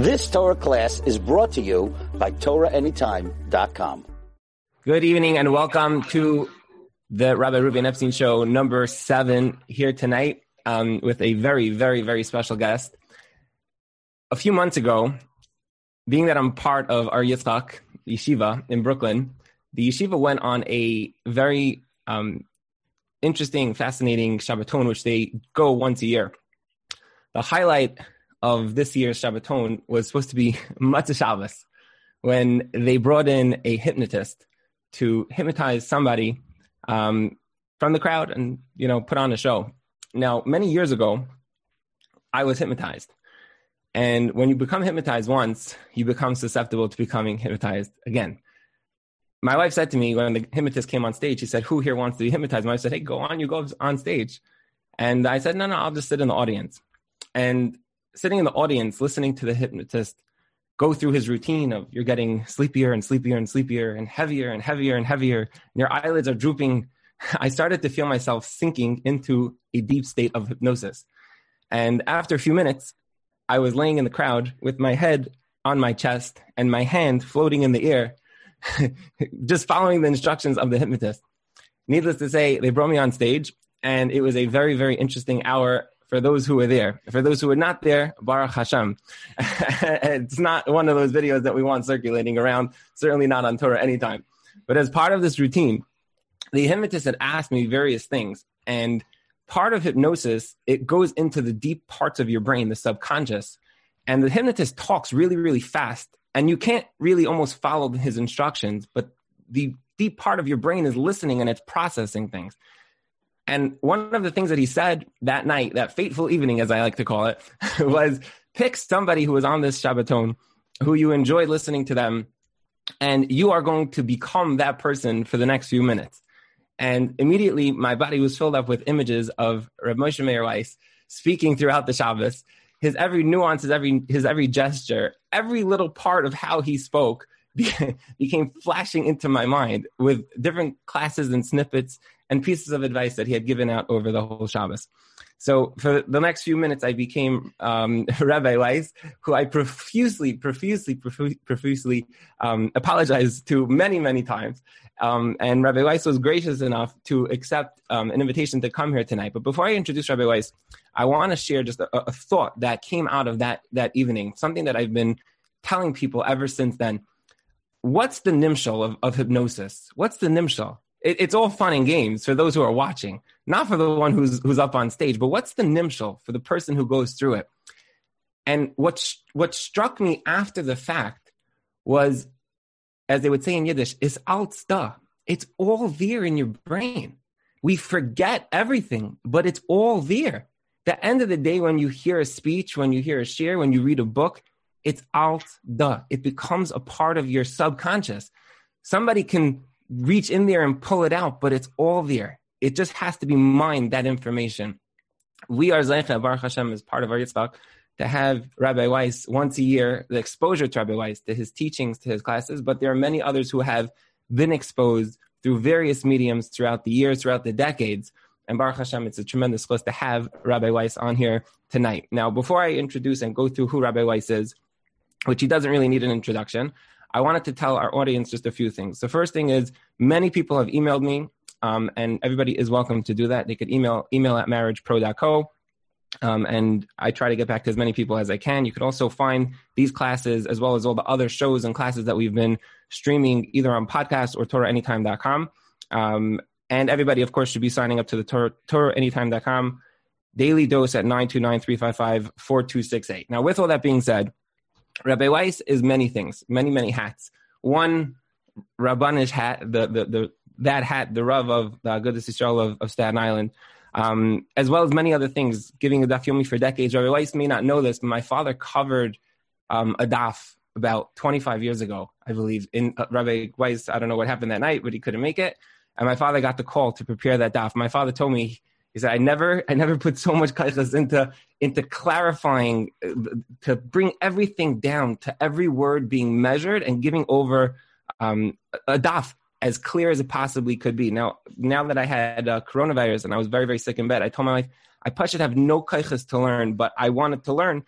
This Torah class is brought to you by TorahAnytime.com. Good evening and welcome to the Rabbi Ruben Epstein Show number seven here tonight um, with a very, very, very special guest. A few months ago, being that I'm part of Ohr Yitzchak Yeshiva in Brooklyn, the yeshiva went on a very um, interesting, fascinating Shabbaton, which they go once a year. The highlight of this year's Shabbaton was supposed to be Motzei Shabbos, when they brought in a hypnotist to hypnotize somebody um, from the crowd and you know put on a show. Now, many years ago, I was hypnotized, and when you become hypnotized once, you become susceptible to becoming hypnotized again. My wife said to me when the hypnotist came on stage, she said, "Who here wants to be hypnotized?" My wife said, "Hey, go on, you go on stage," and I said, "No, no, I'll just sit in the audience." And sitting in the audience, listening to the hypnotist go through his routine of you're getting sleepier and sleepier and sleepier and heavier and heavier and heavier, and your eyelids are drooping. I started to feel myself sinking into a deep state of hypnosis. And after a few minutes, I was laying in the crowd with my head on my chest and my hand floating in the air, just following the instructions of the hypnotist. Needless to say, they brought me on stage, and it was a very, very interesting hour for those who were there. For those who were not there, Baruch Hashem. it's not one of those videos that we want circulating around, certainly not on Torah anytime. But as part of this routine, the hypnotist had asked me various things. And part of hypnosis, it goes into the deep parts of your brain, the subconscious. And the hypnotist talks really, really fast. And you can't really almost follow his instructions, but the deep part of your brain is listening and it's processing things. And one of the things that he said that night, that fateful evening, as I like to call it, was pick somebody who was on this Shabbaton, who you enjoy listening to them, and you are going to become that person for the next few minutes. And immediately, my body was filled up with images of Reb Moshe Meir Weiss speaking throughout the Shabbos. His every nuance, his every his every gesture, every little part of how he spoke became flashing into my mind with different classes and snippets and pieces of advice that he had given out over the whole Shabbos. So for the next few minutes, I became um, Rabbi Weiss, who I profusely, profusely, profusely um, apologized to many, many times. Um, and Rabbi Weiss was gracious enough to accept um, an invitation to come here tonight. But before I introduce Rabbi Weiss, I want to share just a, a thought that came out of that that evening, something that I've been telling people ever since then. What's the nimshal of, of hypnosis? What's the nimshal? It, it's all fun and games for those who are watching, not for the one who's who's up on stage. But what's the nimshal for the person who goes through it? And what what struck me after the fact was, as they would say in Yiddish, is altsta. It's all there in your brain. We forget everything, but it's all there. The end of the day, when you hear a speech, when you hear a shiur, when you read a book, it's alt da. It becomes a part of your subconscious. Somebody can reach in there and pull it out, but it's all there. It just has to be mined, that information. We are Zeicha, Baruch Hashem, as part of Ohr Yitzchak, to have Rabbi Weiss once a year, the exposure to Rabbi Weiss, to his teachings, to his classes, but there are many others who have been exposed through various mediums throughout the years, throughout the decades. And Baruch Hashem, it's a tremendous plus to have Rabbi Weiss on here tonight. Now, before I introduce and go through who Rabbi Weiss is, which he doesn't really need an introduction, I wanted to tell our audience just a few things. The first thing is many people have emailed me, um, and everybody is welcome to do that. They could email email at marriagepro.co. Um, and I try to get back to as many people as I can. You could also find these classes as well as all the other shows and classes that we've been streaming either on podcast or TorahAnytime.com. Um, and everybody, of course, should be signing up to the Torah, TorahAnytime.com daily dose at 929 355 4268. Now, with all that being said, Rabbi Weiss is many things, many, many hats. One Rabbanish hat, the, the, the, that hat, the Rav of the Agudas Yisrael of, of Staten Island, um, as well as many other things, giving a daf yomi for decades. Rabbi Weiss may not know this, but my father covered um, a daf about 25 years ago, I believe. In uh, Rabbi Weiss, I don't know what happened that night, but he couldn't make it. And my father got the call to prepare that daf. My father told me he said, I never, I never put so much kaichas into, into clarifying, to bring everything down to every word being measured and giving over um, a daf as clear as it possibly could be. Now, now that I had uh, coronavirus and I was very, very sick in bed, I told my wife, I probably should have no kaichas to learn, but I wanted to learn.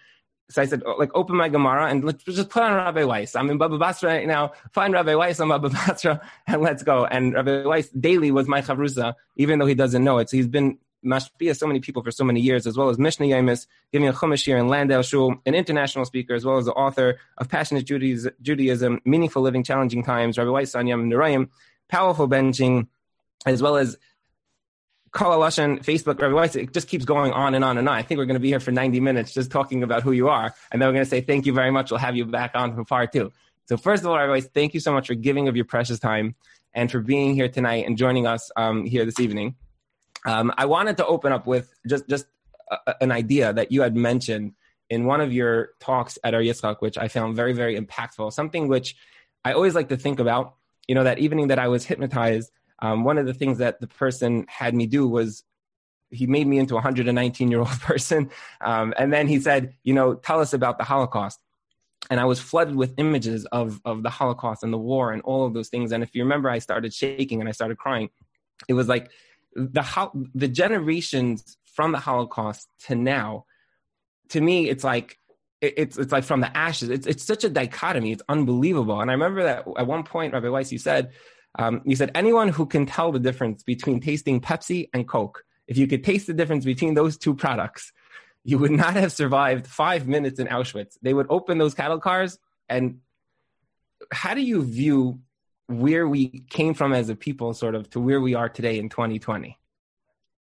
so I said, oh, like, open my Gemara and let's just put on Rabbi Weiss. I'm in Baba Basra right now. Find Rabbi Weiss on Baba Basra and let's go. And Rabbi Weiss daily was my chavrusa, even though he doesn't know it. So he's been mashpia so many people for so many years, as well as Mishnah Yemis, giving a chumash here in Landale Shul, an international speaker, as well as the author of Passionate Judaism, Meaningful Living, Challenging Times, Rabbi Weiss on Yom Nurayim, powerful benching, as well as Lashon, Facebook, Rabbi Weiss, it just keeps going on and on and on. I think we're going to be here for 90 minutes just talking about who you are. And then we're going to say, thank you very much. We'll have you back on for part two. So first of all, Rabbi Weiss, thank you so much for giving of your precious time and for being here tonight and joining us um, here this evening. Um, I wanted to open up with just, just a, an idea that you had mentioned in one of your talks at Ohr Yitzchak, which I found very, very impactful, something which I always like to think about. You know, that evening that I was hypnotized um, one of the things that the person had me do was he made me into a 119 year old person. Um, and then he said, you know, tell us about the Holocaust. And I was flooded with images of, of the Holocaust and the war and all of those things. And if you remember, I started shaking and I started crying. It was like the, the generations from the Holocaust to now, to me, it's like, it's, it's like from the ashes. It's, it's such a dichotomy. It's unbelievable. And I remember that at one point, Rabbi Weiss, you said, um, you said anyone who can tell the difference between tasting Pepsi and Coke, if you could taste the difference between those two products, you would not have survived five minutes in Auschwitz. They would open those cattle cars. And how do you view where we came from as a people, sort of, to where we are today in 2020?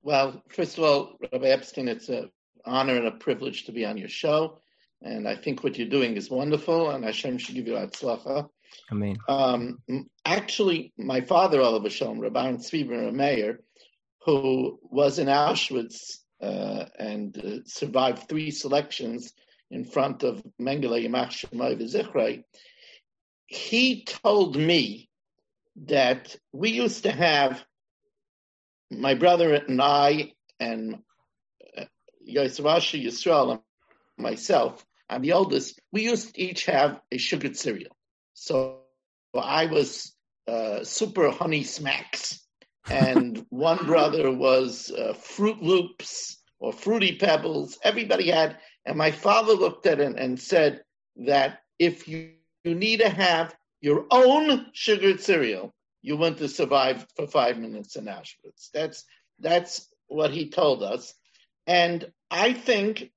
Well, first of all, Rabbi Epstein, it's an honor and a privilege to be on your show. And I think what you're doing is wonderful, and Hashem should give you atzlacha. I mean, um, actually, my father, alav hashalom, Rabbi Tzvi Meir, who was in Auschwitz uh, and uh, survived three selections in front of Mengele Yamach Shemai he told me that we used to have my brother and I and uh, Yosef Yisrael myself, I'm the oldest, we used to each have a sugared cereal. So I was uh, Super Honey Smacks, and one brother was uh, Froot Loops or Fruity Pebbles. Everybody had, and my father looked at it and said that if you, you need to have your own sugared cereal, you want to survive for five minutes in Auschwitz. That's that's what he told us, and I think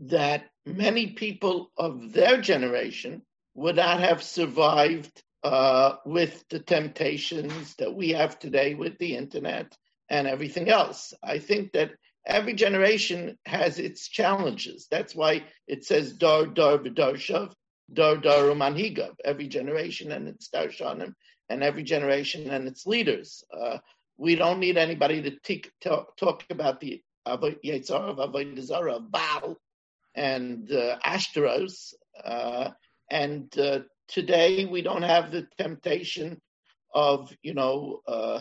that many people of their generation would not have survived uh, with the temptations that we have today with the internet and everything else. I think that every generation has its challenges. That's why it says dar dar v'darshav, dar dar manhigav. Every generation and its darshanim, and every generation and its leaders. Uh, we don't need anybody to t- talk, talk about the Yetzar of Avodah of Baal and uh, Ashtaros. Uh, and uh, today we don't have the temptation of, you know, uh,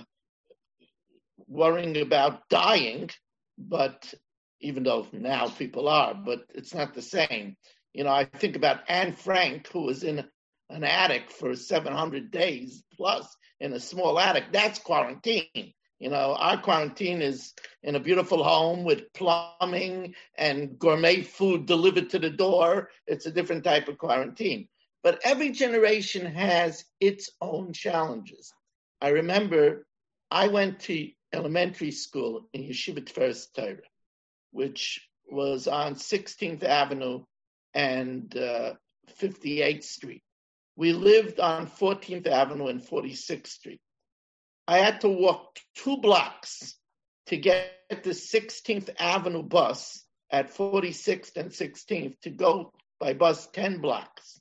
worrying about dying, but even though now people are, but it's not the same. You know, I think about Anne Frank, who was in an attic for 700 days plus in a small attic. That's quarantine. You know, our quarantine is in a beautiful home with plumbing and gourmet food delivered to the door. It's a different type of quarantine. But every generation has its own challenges. I remember I went to elementary school in Yeshiva First Torah, which was on 16th Avenue and uh, 58th Street. We lived on 14th Avenue and 46th Street. I had to walk two blocks to get the 16th Avenue bus at 46th and 16th to go by bus 10 blocks.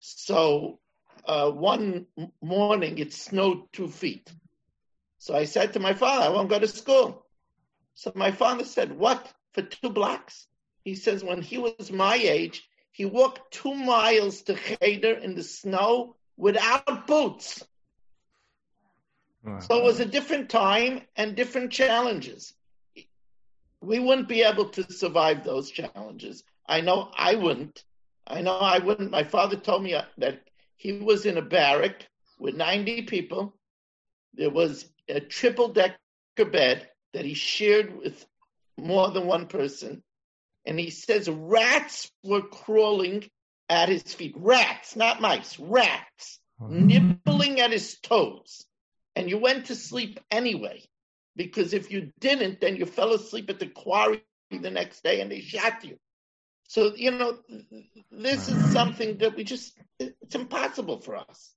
So uh, one morning it snowed two feet. So I said to my father, I won't go to school. So my father said, What, for two blocks? He says, When he was my age, he walked two miles to Cheder in the snow without boots. So it was a different time and different challenges. We wouldn't be able to survive those challenges. I know I wouldn't. I know I wouldn't. My father told me uh, that he was in a barrack with 90 people. There was a triple decker bed that he shared with more than one person. And he says rats were crawling at his feet. Rats, not mice, rats, oh, nibbling at his toes. And you went to sleep anyway, because if you didn't, then you fell asleep at the quarry the next day and they shot you. So, you know, this is something that we just, it's impossible for us.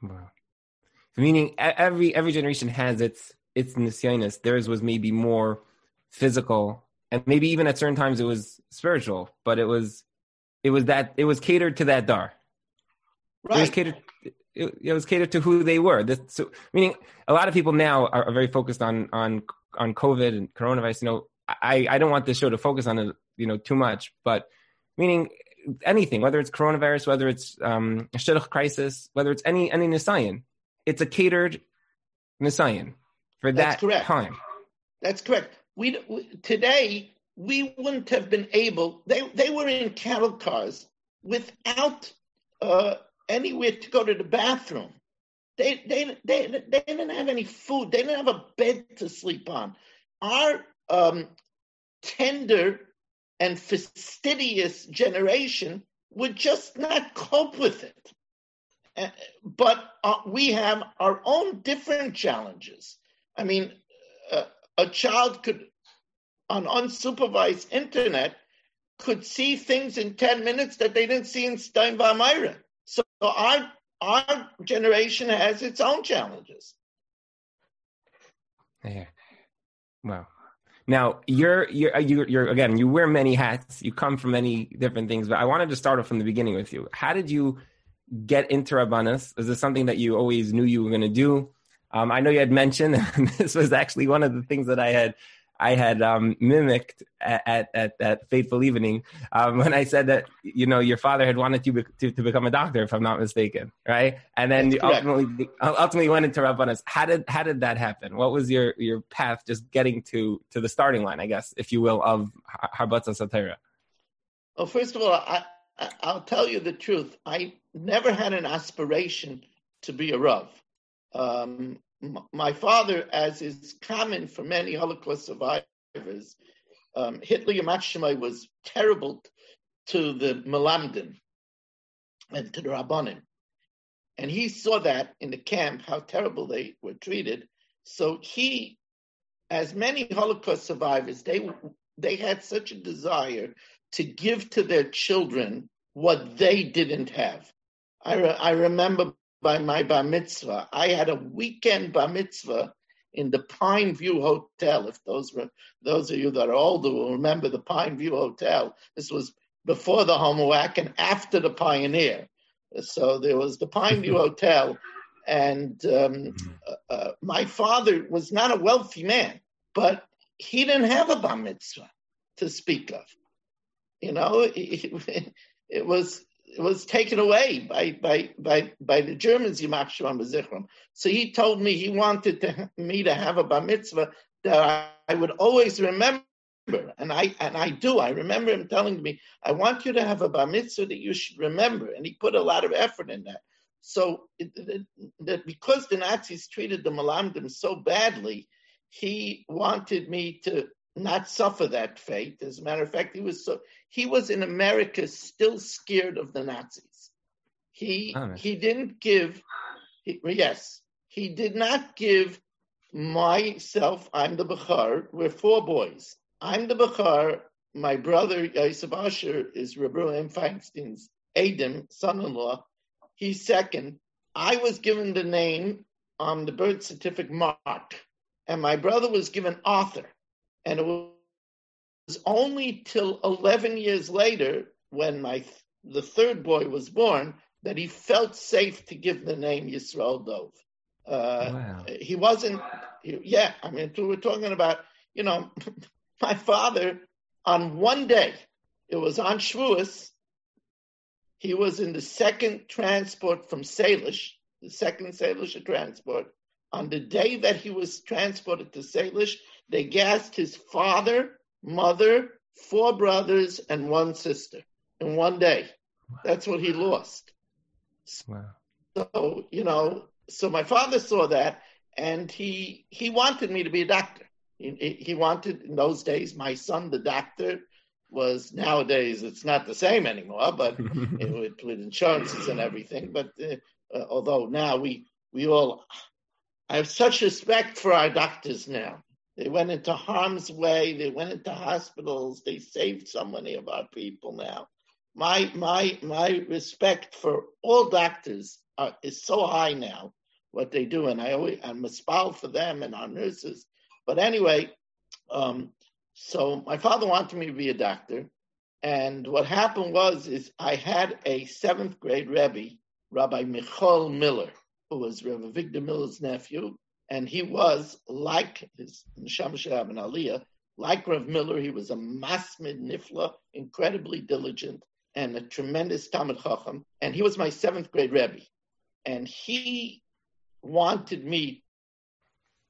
Wow. Meaning every every generation has its its nisyanis. Theirs was maybe more physical, and maybe even at certain times it was spiritual, but it was it was that it was catered to that dar. Right. It was catered. It, it was catered to who they were. This, so, meaning a lot of people now are, are very focused on on on COVID and coronavirus. You know, I I don't want this show to focus on it, you know, too much, but meaning anything, whether it's coronavirus, whether it's um, a shidduch crisis, whether it's any any nisayan, it's a catered nisayan for That's that correct. time. That's correct. We, today we wouldn't have been able. They they were in cattle cars without uh, anywhere to go to the bathroom. They, they they they didn't have any food. They didn't have a bed to sleep on. Our um, tender and fastidious generation would just not cope with it. Uh, but uh, we have our own different challenges. I mean, uh, a child could, on unsupervised internet, could see things in 10 minutes that they didn't see in Stein Myra. So our, our generation has its own challenges. Yeah. Wow. Now you're you're you're, you're again you wear many hats. You come from many different things, but I wanted to start off from the beginning with you. How did you get into Rabbanas? Is this something that you always knew you were going to do? Um, I know you had mentioned, this was actually one of the things that I had I had um, mimicked at, at, at Fateful Evening um, when I said that you know your father had wanted you to, to become a doctor, if I'm not mistaken, right? And then you ultimately ultimately went into Rabbanas. How did how did that happen? What was your your path, just getting to to the starting line, I guess, if you will, of harbatzas Torah? Well, first of all, I, I'll tell you the truth. I never had an aspiration to be a Rav. Um, my father, as is common for many Holocaust survivors, um, Hitler Yamachshimai was terrible to the Melamdim and to the Rabbanim. And he saw that in the camp, how terrible they were treated. So he, as many Holocaust survivors, they, they had such a desire to give to their children what they didn't have. I, re- I remember by my bar mitzvah. I had a weekend bar mitzvah in the Pine View Hotel. If those were those of you that are older will remember the Pine View Hotel. This was before the Homowack and after the Pioneer. So there was the Pine View Hotel, and um, uh, uh, my father was not a wealthy man, but he didn't have a bar mitzvah to speak of. You know, it, it was was taken away by by by by the Germans, Yimach Shemam So he told me he wanted to, me to have a bar mitzvah that I, I, would always remember, and I and I do. I remember him telling me, "I want you to have a bar mitzvah that you should remember," and he put a lot of effort in that. So that because the Nazis treated the Malamdim so badly, he wanted me to not suffer that fate. As a matter of fact, he was so he was in America still scared of the Nazis. He oh, he didn't give he, yes, he did not give myself, I'm the Bachar, we're four boys. I'm the Bachar, my brother Yosef Asher is Rabbi M. Feinstein's Adam, son-in-law. He's second. I was given the name on the birth certificate Mark, and my brother was given Arthur. And it was only till 11 years later, when my the third boy was born, that he felt safe to give the name Yisrael Dov. Uh, wow. He wasn't, yeah, I mean, we're talking about, you know, my father on one day, it was on Shavuos, he was in the second transport from Salish, the second Salish transport. On the day that he was transported to Salish, they gassed his father, mother, four brothers, and one sister in one day. That's what he lost. Wow. So, you know, so my father saw that and he he wanted me to be a doctor. He, he wanted in those days. My son, the doctor, was nowadays it's not the same anymore, but with, with, insurances and everything. But uh, uh, although now we we all, I have such respect for our doctors now. They went into harm's way. They went into hospitals. They saved so many of our people now. My my my respect for all doctors are, is so high now. What they do, and I always I'm a for them and our nurses. But anyway, um, so my father wanted me to be a doctor, and what happened was is I had a seventh grade rebbe, Rabbi Michal Miller, who was Rabbi Avigdor Miller's nephew, and he was like his Shabbat and Aliyah, like Rav Miller, he was a masmid nifla, incredibly diligent, and a tremendous Talmud Chacham, and he was my seventh grade rebbe, and he wanted me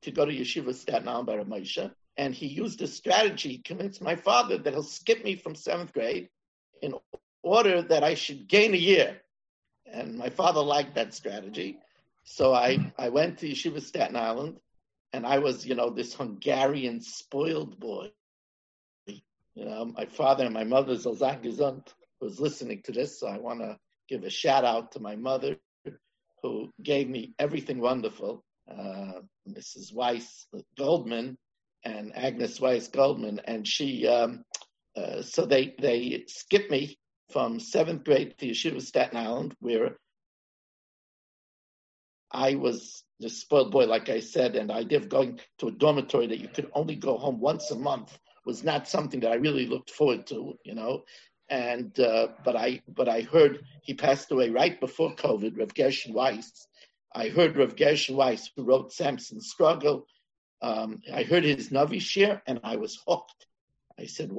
to go to Yeshiva Staten Island by Rav Moshe, and he used a strategy, he convinced my father that he'll skip me from seventh grade in order that I should gain a year. And my father liked that strategy. So I, I went to Yeshiva Staten Island, and I was, you know, this Hungarian spoiled boy. You know, my father and my mother, Zolzak Gesund, was listening to this, so I want to give a shout out to my mother, who gave me everything wonderful. Uh, Mrs. Weiss Goldman, and Agnes Weiss Goldman, and she. Um, uh, so they they skipped me from seventh grade to Yeshiva Staten Island, where I was the spoiled boy, like I said, and I did going to a dormitory that you could only go home once a month was not something that I really looked forward to, you know. And uh, but I but I heard he passed away right before COVID, Rav Gershon Weiss. I heard Rav Gershon Weiss, who wrote Samson's Struggle, um, I heard his Navi shiur and I was hooked. I said,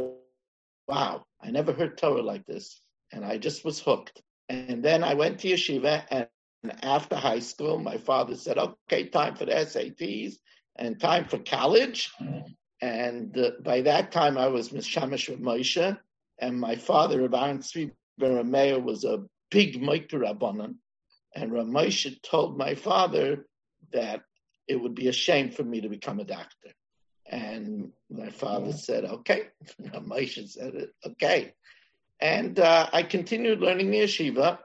wow, I never heard Torah like this. And I just was hooked. And then I went to yeshiva and after high school, my father said, okay, time for the SATs and time for college. And uh, by that time, I was Mishamish with Moshe. And my father, Rabbi Tzvi Ben was a big Micah Rabbanan. And Ramosha told my father that it would be a shame for me to become a doctor. And my father yeah. said, okay. Moshe said, okay. And uh, I continued learning the yeshiva.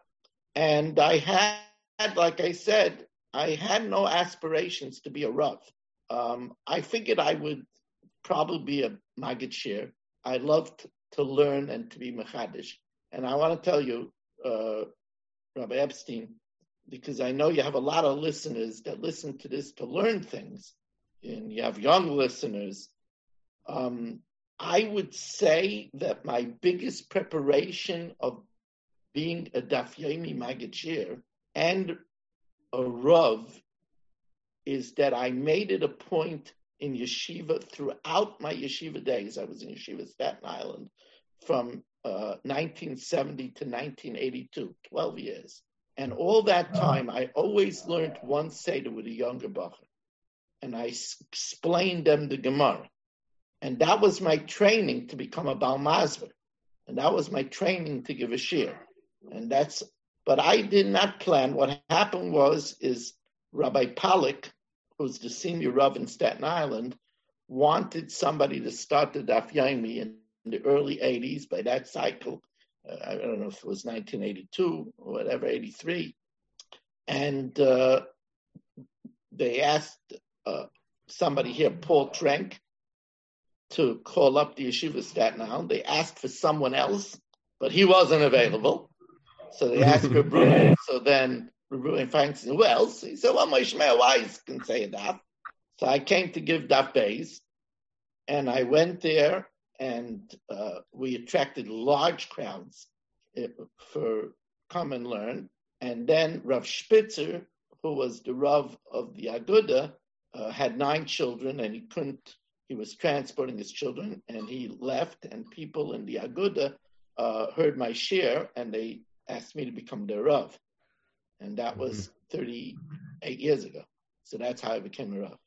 And I had, like I said, I had no aspirations to be a Rav. Um, I figured I would probably be a Maggid Shir. I loved to learn and to be Mechadish. And I want to tell you, uh, Rabbi Epstein, because I know you have a lot of listeners that listen to this to learn things, and you have young listeners. Um, I would say that my biggest preparation of being a Daf Yomi Magachir and a Rav is that I made it a point in yeshiva throughout my yeshiva days. I was in yeshiva Staten Island from uh, 1970 to 1982, 12 years. And all that time, I always learned one Seder with a younger Bacher. And I explained them the Gemara. And that was my training to become a Balmazver. And that was my training to give a shir. And that's, but I did not plan. What happened was, is Rabbi Pollock, who's the senior Rav in Staten Island, wanted somebody to start the Daf Yomi in the early 80s. By that cycle, uh, I don't know if it was 1982 or whatever, 83. And uh, they asked uh, somebody here, Paul Trenk, to call up the yeshiva Staten Island. They asked for someone else, but he wasn't available. So they asked for Bruno. So then Frank said, well, he said, well, my Shmuel wise can say that." So I came to give that base, and I went there and uh, we attracted large crowds uh, for come and learn. And then Rav Spitzer, who was the Rav of the Aguda, uh, had nine children and he couldn't, he was transporting his children and he left and people in the Aguda uh, heard my shiur and they asked me to become their Rav. And that was mm-hmm. 38 years ago. So that's how I became a Rav.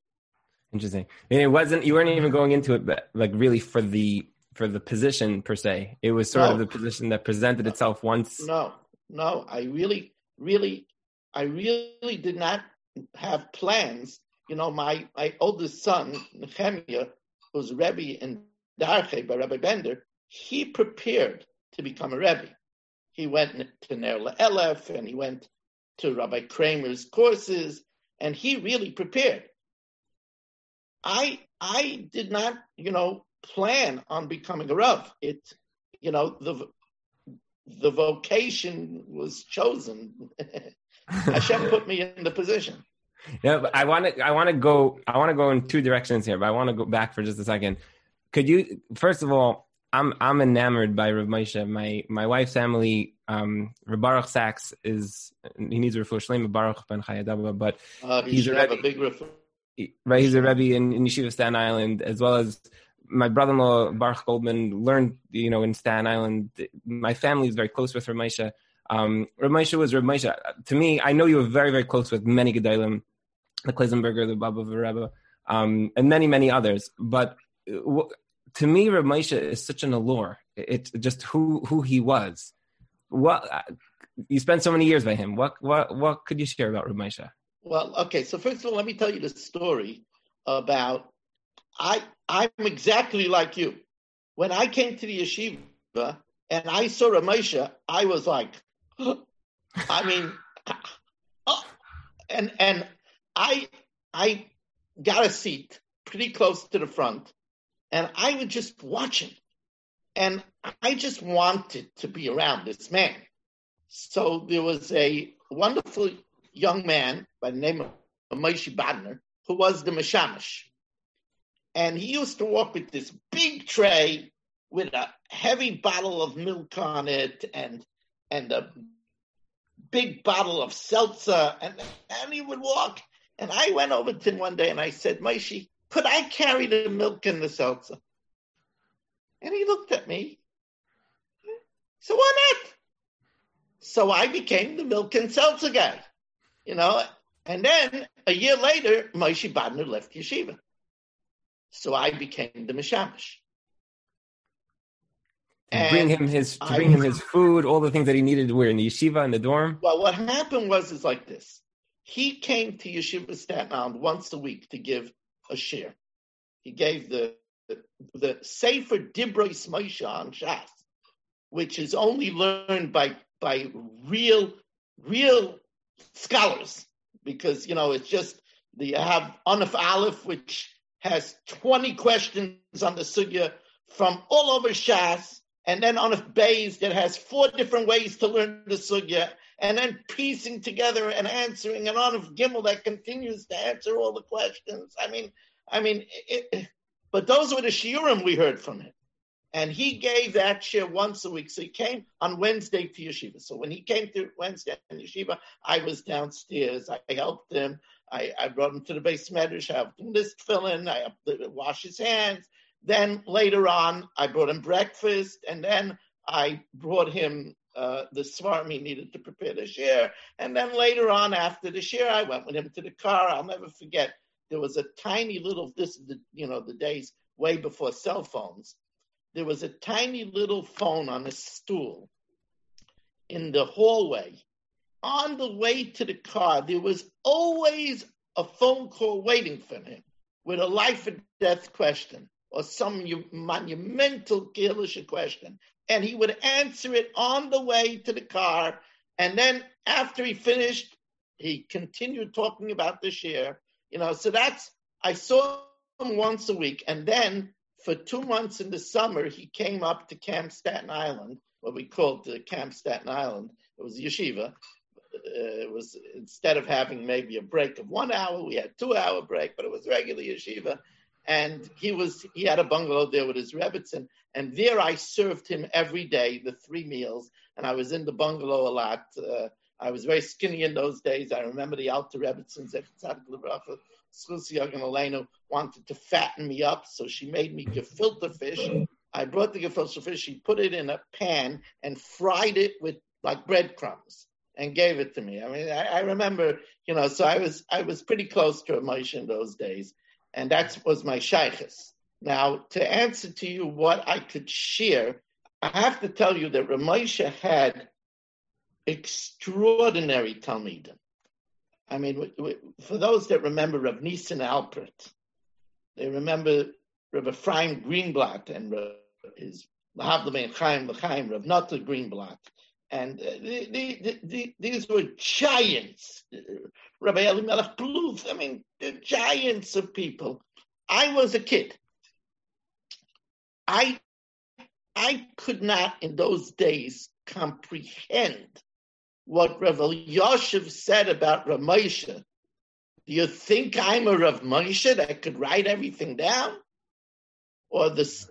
Interesting. And it wasn't you weren't even going into it, but like really for the for the position per se. It was sort no. of the position that presented itself once. No, no. I really, really, I really did not have plans. You know, my my oldest son Nehemiah who's Rebbe in Darche by Rabbi Bender, he prepared to become a Rebbe. He went to Ner Elef and he went to Rabbi Kramer's courses, and he really prepared. I I did not, you know, plan on becoming a Rav. It, you know, the the vocation was chosen. Hashem put me in the position. Yeah, but I want to. I want to go. I want to go in two directions here, but I want to go back for just a second. Could you, first of all, I'm I'm enamored by Rav Moshe. My my wife's family, um, Rav Baruch Sachs is he needs a refuah shleima Baruch ben Chayadaba, but uh, he's a Rebbe. a big refuah. Right, he's a Rebbe in, in Yeshiva Staten Island, as well as my brother-in-law Baruch Goldman learned, you know, in Staten Island. My family is very close with Rav Moshe. Um, Rav Moshe was Rav Moshe. To me, I know you were very, very close with many Gedolim, the Klausenberger, the Baba Rebbe, um, and many, many others. But uh, to me, Rav Moshe is such an allure. It's just who who he was. What uh, you spent so many years by him. What what what could you share about Rav Moshe? Well, okay. So first of all, let me tell you the story about I I'm exactly like you. When I came to the yeshiva and I saw Rav Moshe, I was like, I mean, oh, and and I I got a seat pretty close to the front, and I would just watch him. And I just wanted to be around this man. So there was a wonderful young man by the name of Moshe Badner who was the Mashamish. And he used to walk with this big tray with a heavy bottle of milk on it and and a big bottle of seltzer and, and he would walk. And I went over to him one day and I said, Moshe, could I carry the milk and the seltzer? And he looked at me. So why not? So I became the milk and seltzer guy, you know. And then a year later, Moshe Badner left yeshiva. So I became the Mishamish. Bring him his to bring I, him his food, all the things that he needed to wear in the yeshiva in the dorm. Well, what happened was is like this. He came to Yeshiva Staten Island once a week to give a shiur. He gave the the, Sefer Dibros Moshe on Shas, which is only learned by by real real scholars, because you know it's just the you have Anaf Aleph, which has twenty questions on the sugya from all over Shas, and then on a Beis that has four different ways to learn the sugya, and then piecing together and answering, and Anaf Gimel that continues to answer all the questions. I mean, I mean, it, but those were the shiurim we heard from him. And he gave that shiur once a week. So he came on Wednesday to yeshiva. So when he came to Wednesday in yeshiva, I was downstairs. I helped him. I, I brought him to the beis medrash. I helped him list fill in. I helped him wash his hands. Then later on, I brought him breakfast. And then I brought him uh, the svarm he needed to prepare the shiur. And then later on, after the shiur, I went with him to the car. I'll never forget there was a tiny little this is the you know the days way before cell phones there was a tiny little phone on a stool in the hallway on the way to the car there was always a phone call waiting for him with a life or death question or some monumental Gaelish question and he would answer it on the way to the car and then after he finished he continued talking about the shiur you know, so that's I saw him once a week, and then for two months in the summer he came up to Camp Staten Island, what we called the Camp Staten Island. It was yeshiva. Uh, it was instead of having maybe a break of one hour, we had two hour break, but it was regular yeshiva. And he was he had a bungalow there with his rebbitzin, and there I served him every day the three meals, and I was in the bungalow a lot. Uh, I was very skinny in those days. I remember the Alter Rebbitzin, Zechatzadik Lebracha, Schusi Elenu wanted to fatten me up, so she made me gefilte fish. I brought the gefilte fish, she put it in a pan and fried it with like breadcrumbs and gave it to me. I mean, I, I remember, you know, so I was I was pretty close to a in those days, and that was my shaykhs. Now, to answer to you what I could share, I have to tell you that Ramosha had extraordinary Talmidim. I mean, for those that remember Rav Nissen Alpert, they remember Rabbi Ephraim Greenblatt and his Lahavlamein Chaim L'Chaim, Rav Nata Greenblatt. And uh, the, the, the, these were giants. Rabbi Elimelech Bluth, I mean, the giants of people. I was a kid. I I could not in those days comprehend what Rav Elyashiv said about Rav Moshe. Do you think I'm a Rav Moshe that could write everything down? Or this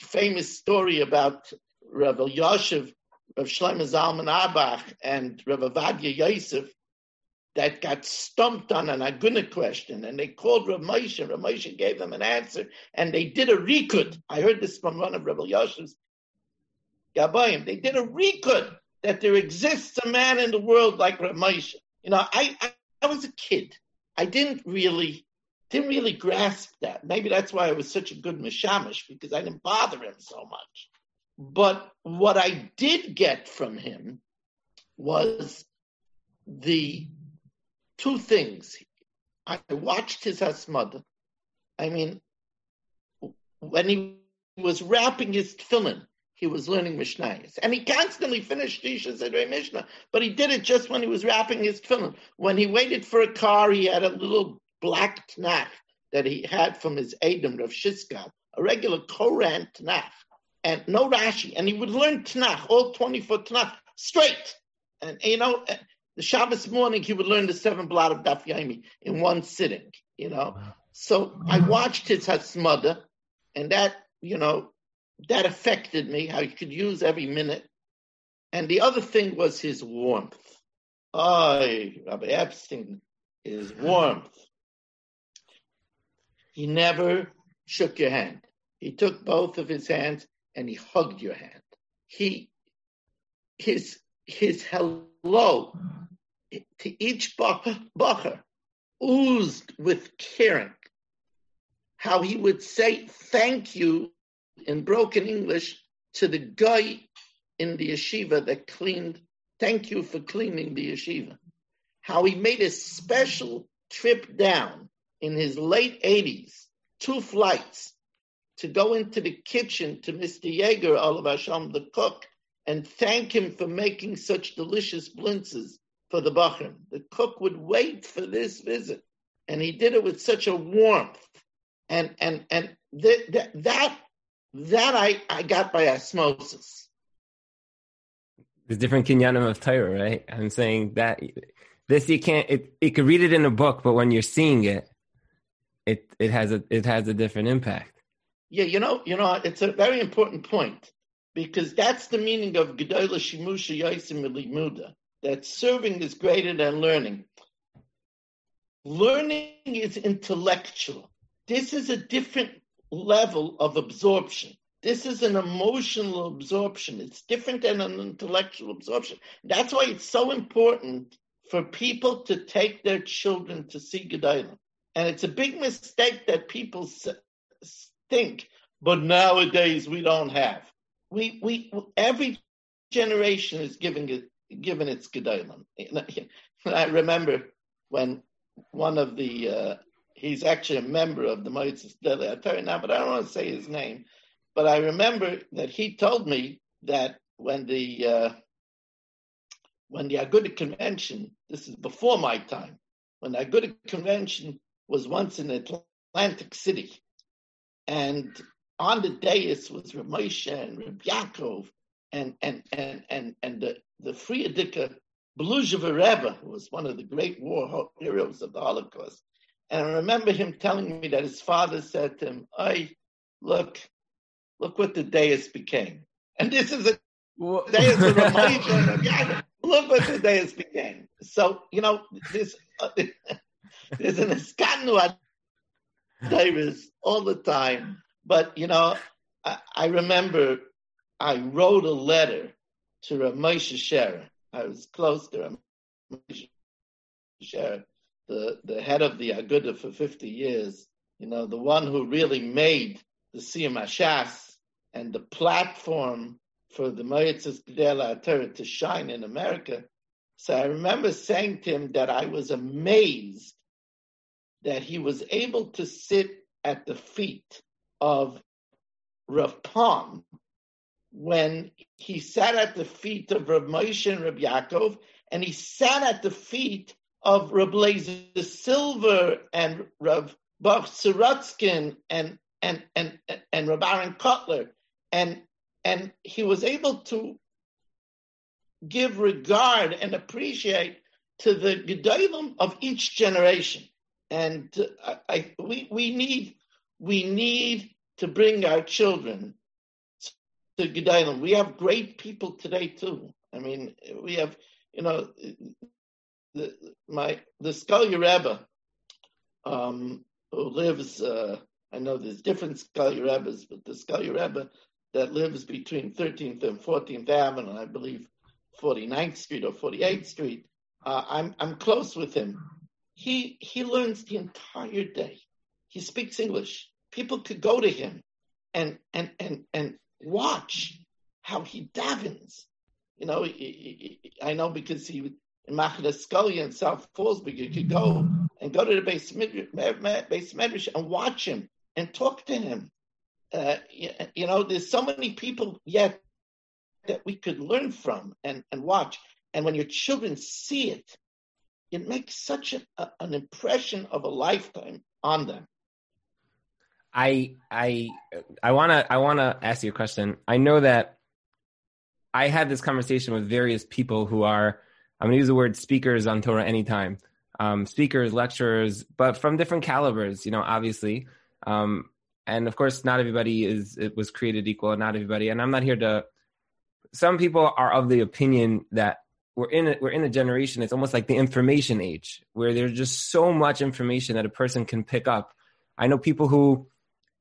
famous story about Rav Elyashiv, Rav Shlomo Zalman Auerbach, and Rav Ovadia Yosef that got stumped on an Aguna question, and they called Rav Moshe. Rav Moshe gave them an answer, and they did a rekud. I heard this from one of Rav Elyashiv's Gabayim. They did a rekud that there exists a man in the world like Rav Moshe. You know, I, I, I was a kid. I didn't really didn't really grasp that. Maybe that's why I was such a good mishamish because I didn't bother him so much. But what I did get from him was the two things. I watched his Hasmada. I mean, when he was wrapping his tefillin, he was learning Mishnayos. And he constantly finished Isha Sedrei Mishnah, but he did it just when he was wrapping his tefillin. When he waited for a car, he had a little black Tanakh that he had from his Adam, Rav Shishkab, a regular Koren Tanakh, and no Rashi. And he would learn Tanakh, all 24 Tanakh, straight. And, you know, eh, the Shabbos morning, he would learn the seven blot of Daf Yomi in one sitting, you know. So I watched his Hasmada, and that, you know, that affected me, how he could use every minute. And the other thing was his warmth. Oh, Rabbi Epstein, his warmth. He never shook your hand. He took both of his hands and he hugged your hand. He, his, his hello to each bacher oozed with caring. How he would say thank you in broken English to the guy in the yeshiva that cleaned, thank you for cleaning the yeshiva. How he made a special trip down in his late 80s, two flights, to go into the kitchen to Mr. Yeager, Olav Hashem, the cook, and thank him for making such delicious blintzes for the Bachrim. The cook would wait for this visit, and he did it with such a warmth. And and and th- th- that that I, I got by osmosis. The different kinyanim of Torah, right? I'm saying that this you can't. It you could read it in a book, but when you're seeing it, it it has a it has a different impact. Yeah, you know, you know, it's a very important point because that's the meaning of Gedola Shimusha Yaisim Limuda that serving is greater than learning. Learning is intellectual. This is a different level of absorption. This is an emotional absorption. It's different than an intellectual absorption. That's why it's so important for people to take their children to see Gedolim. And it's a big mistake that people think, but nowadays we don't have. We, we, every generation is giving it, given its Gedolim. I remember when one of the uh, he's actually a member of the Moetzes Gedolei HaTorah now, but I don't want to say his name. But I remember that he told me that when the uh, when the Aguda convention, this is before my time, when the Aguda convention was once in Atlantic City, and on the dais was Ramosha and Reb Yaakov and and and and and the the Friedrich Bluzhever Rebbe, who was one of the great war heroes of the Holocaust, and I remember him telling me that his father said to him, "I look, look what the dais became." And this is a dais of a Look what the dais became. So you know, there's uh, there's an iskanu Davis all the time. But you know, I, I, remember I wrote a letter to Ramosha Sherer. I was close to Ramosha Sherer the, the head of the Aguda for 50 years, you know, the one who really made the Siyam Hashas and the platform for the Moetzes Gedela Torah to shine in America. So I remember saying to him that I was amazed that he was able to sit at the feet of Rav Pam when he sat at the feet of Rav Moshe and Rav Yaakov, and he sat at the feet of Rav Blazer Silver and Rav Bach and and and and Rav Aaron Kotler, and and he was able to give regard and appreciate to the gedolim of each generation. And I, I, we we need we need to bring our children to gedolim. We have great people today too. I mean, we have you know the my the Scully Rebbe um, who lives. Uh, I know there's different Scully Rebbes, but the Scully Rebbe that lives between 13th and 14th Avenue, I believe 49th Street or 48th Street. Uh, I'm I'm close with him. He he learns the entire day. He speaks English. People could go to him and and and and watch how he davens. You know, he, he, I know because he in Machlis Scully in South Fallsburg, you could go and go to the beis medrash and watch him and talk to him. Uh, you, you know, there's so many people yet that we could learn from and, and watch. And when your children see it, it makes such a, a, an impression of a lifetime on them. I I I wanna I wanna ask you a question. I know that I had this conversation with various people who are I'm gonna use the word speakers on Torah anytime. Um, speakers, lecturers, but from different calibers, you know, obviously. Um, and of course, not everybody is it was created equal, and not everybody. And I'm not here to some people are of the opinion that we're in a, we're in a generation it's almost like the information age where there's just so much information that a person can pick up. I know people who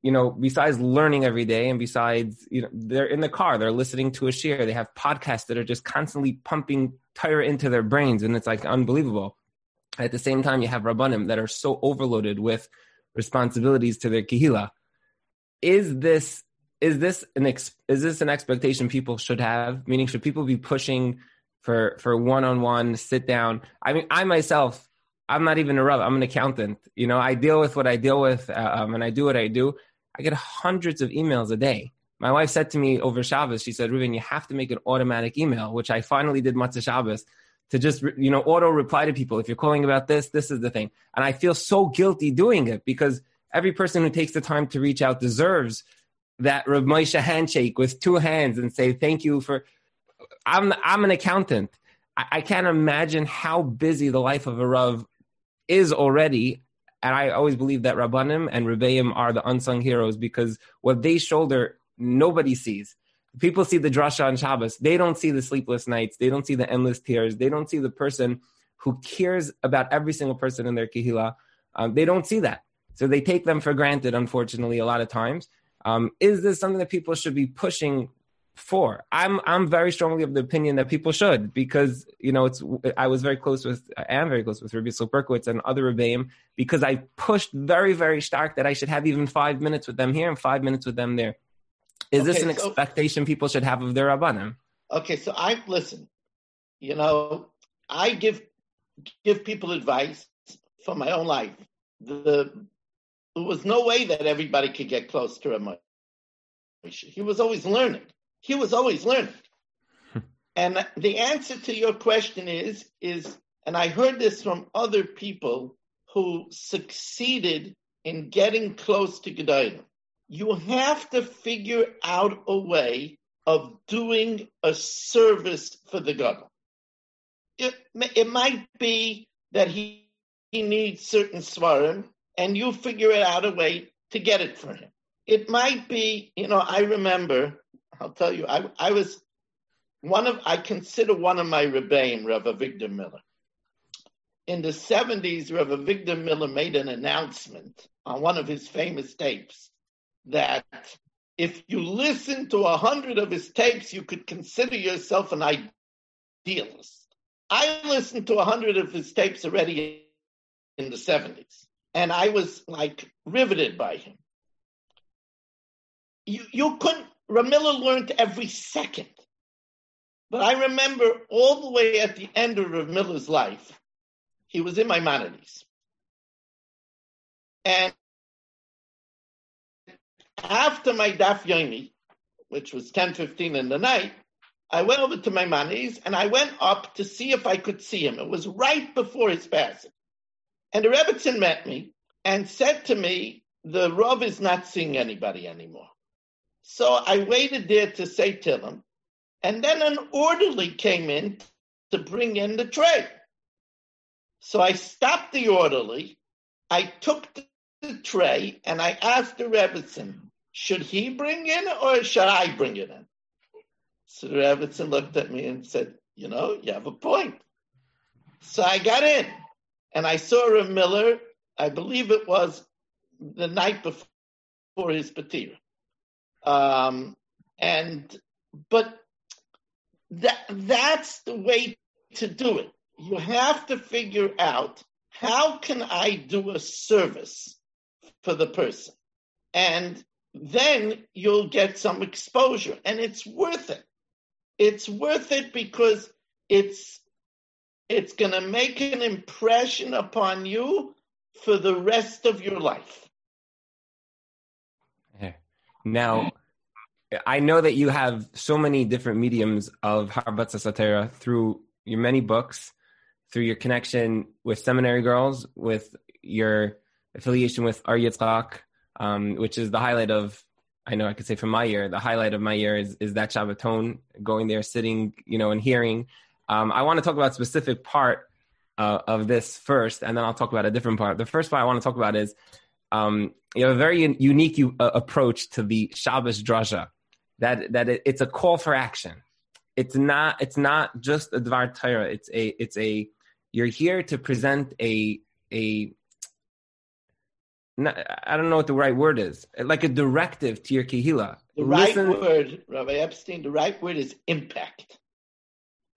you know besides learning every day and besides you know they're in the car they're listening to a shiur they have podcasts that are just constantly pumping Torah into their brains and it's like unbelievable. At the same time you have rabbanim that are so overloaded with responsibilities to their kihila is this is this an ex, is this an expectation people should have? Meaning, should people be pushing for for one on one sit down? I mean, I myself, I'm not even a rub. I'm an accountant. You know, I deal with what I deal with, uh, um, and I do what I do. I get hundreds of emails a day. My wife said to me over Shabbos, she said, Ruben, you have to make an automatic email, which I finally did Motzei Shabbos to just, you know, auto reply to people. If you're calling about this, this is the thing. And I feel so guilty doing it because every person who takes the time to reach out deserves that Rav Moshe handshake with two hands and say thank you for. I'm I'm an accountant. I, I can't imagine how busy the life of a Rav is already, and I always believe that Rabbanim and Rebbeim are the unsung heroes because what they shoulder nobody sees. People see the drasha on Shabbos. They don't see the sleepless nights. They don't see the endless tears. They don't see the person who cares about every single person in their kihila. Um, they don't see that. So they take them for granted, unfortunately, a lot of times. Um, is this something that people should be pushing for? I'm I'm very strongly of the opinion that people should because you know it's I was very close with I am very close with Rabbi Berkowitz and other Rebbeim because I pushed very very stark that I should have even five minutes with them here and five minutes with them there. Is okay, this an so, expectation people should have of their rabbanim? Okay, so I listen. You know, I give give people advice for my own life. The there was no way that everybody could get close to Rav He was always learning. He was always learning. Hmm. and the answer to your question is, is, and I heard this from other people who succeeded in getting close to Gedolim. You have to figure out a way of doing a service for the God. It, it might be that he, he needs certain seforim and you figure it out a way to get it for him. It might be, you know, I remember, I'll tell you, I, I was one of, I consider one of my rebbeim, Rav Avigdor Miller. In the 70s, Rav Avigdor Miller made an announcement on one of his famous tapes that if you listen to a hundred of his tapes, you could consider yourself an idealist. I listened to a hundred of his tapes already in the 70s and I was like riveted by him. You, you couldn't, Rav Miller learned every second. But I remember all the way at the end of Rav Miller's life, he was in Maimonides. And after my daf yomi, which was 10:15 in the night, I went over to Maimonides and I went up to see if I could see him. It was right before his passing. And the Rebbitzin met me and said to me, the Rav is not seeing anybody anymore. So I waited there to say to him, and then an orderly came in to bring in the tray. So I stopped the orderly, I took the tray, and I asked the Rebbitzin, should he bring in or should I bring it in? So the Rebbitzin looked at me and said, you know, you have a point. So I got in and I saw a Miller, I believe it was the night before his patira. Um, and, but that, that's the way to do it. You have to figure out how can I do a service for the person? And then you'll get some exposure and it's worth it. It's worth it because it's it's going to make an impression upon you for the rest of your life. Now, I know that you have so many different mediums of harbatzas Torah through your many books, through your connection with seminary girls, with your affiliation with Ohr Yitzchak, um, which is the highlight of, I know I could say from my year, the highlight of my year is, is that Shabbaton, going there, sitting, you know, and hearing. Um, I want to talk about a specific part uh, of this first, and then I'll talk about a different part. The first part I want to talk about is um, you have a very unique uh, approach to the Shabbos drasha. That that it, it's a call for action. It's not it's not just a dvar Torah. It's a it's a you're here to present a a I don't know what the right word is. Like a directive to your kehila. The right Listen. word, Rabbi Epstein. The right word is impact.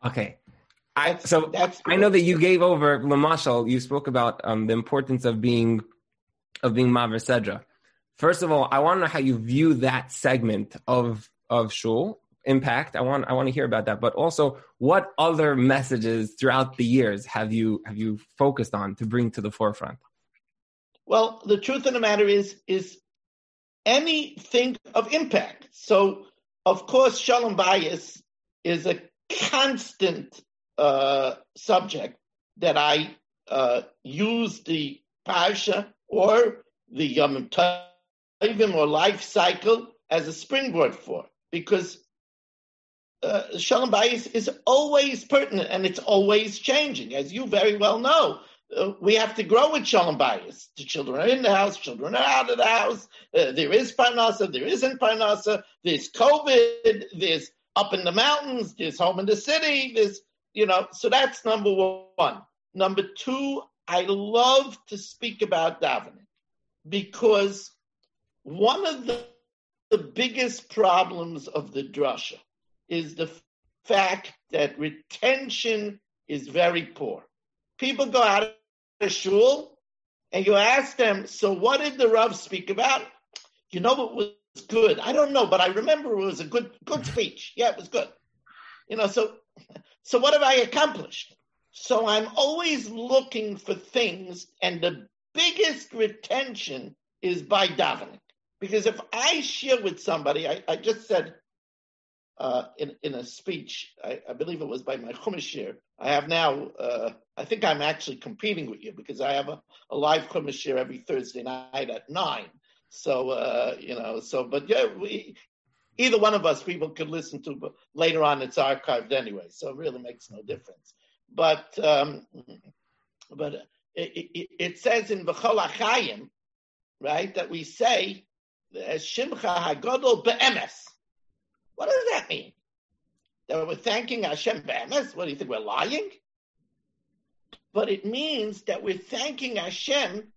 Okay. I, so that's I know that you gave over Lamashal. You spoke about um, the importance of being of being Maavir Sedra. First of all, I want to know how you view that segment of of Shul impact. I want I want to hear about that. But also, what other messages throughout the years have you have you focused on to bring to the forefront? Well, the truth of the matter is is anything of impact. So, of course, Shalom Bayis is a constant uh, subject that I uh, use the Parsha or the Yom Tovim or life cycle as a springboard for, because uh, Shalom Bayis is always pertinent and it's always changing, as you very well know. Uh, we have to grow with Shalom Bayis. The children are in the house, children are out of the house. Uh, there is Parnasa, there isn't Parnasa. There's COVID, there's up in the mountains, there's home in the city, there's, you know, so that's number one. Number two, I love to speak about davening because one of the, the biggest problems of the drasha is the fact that retention is very poor. People go out of shul and you ask them, so what did the Rav speak about? You know what was good? I don't know, but I remember it was a good good speech. Yeah, it was good. You know, so so what have I accomplished? So I'm always looking for things, and the biggest retention is by davening. Because if I share with somebody, I, I just said uh, in, in a speech, I, I, believe it was by my Chumash shiur, I have now, uh, I think I'm actually competing with you because I have a, a live Chumash shiur every Thursday night at 9. So, uh, you know, so, but yeah, we, either one of us people could listen to, but later on it's archived anyway, so it really makes no difference. But um, but it, it, it, says in V'chol Achayim, right, that we say as Shimcha Hagodol Be'emes. What does that mean? That we're thanking Hashem Be'emes? What do you think? We're lying? But it means that we're thanking Hashem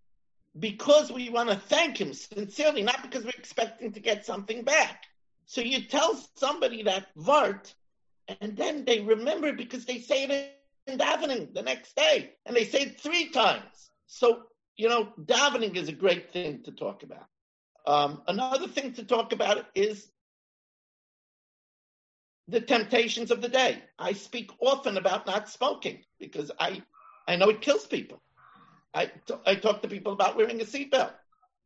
because we want to thank Him sincerely, not because we're expecting to get something back. So you tell somebody that Vart, and then they remember because they say it davening the next day, and they say it three times. So, you know, davening is a great thing to talk about. Um, another thing to talk about is the temptations of the day. I speak often about not smoking because I, I know it kills people. I, t- I talk to people about wearing a seatbelt.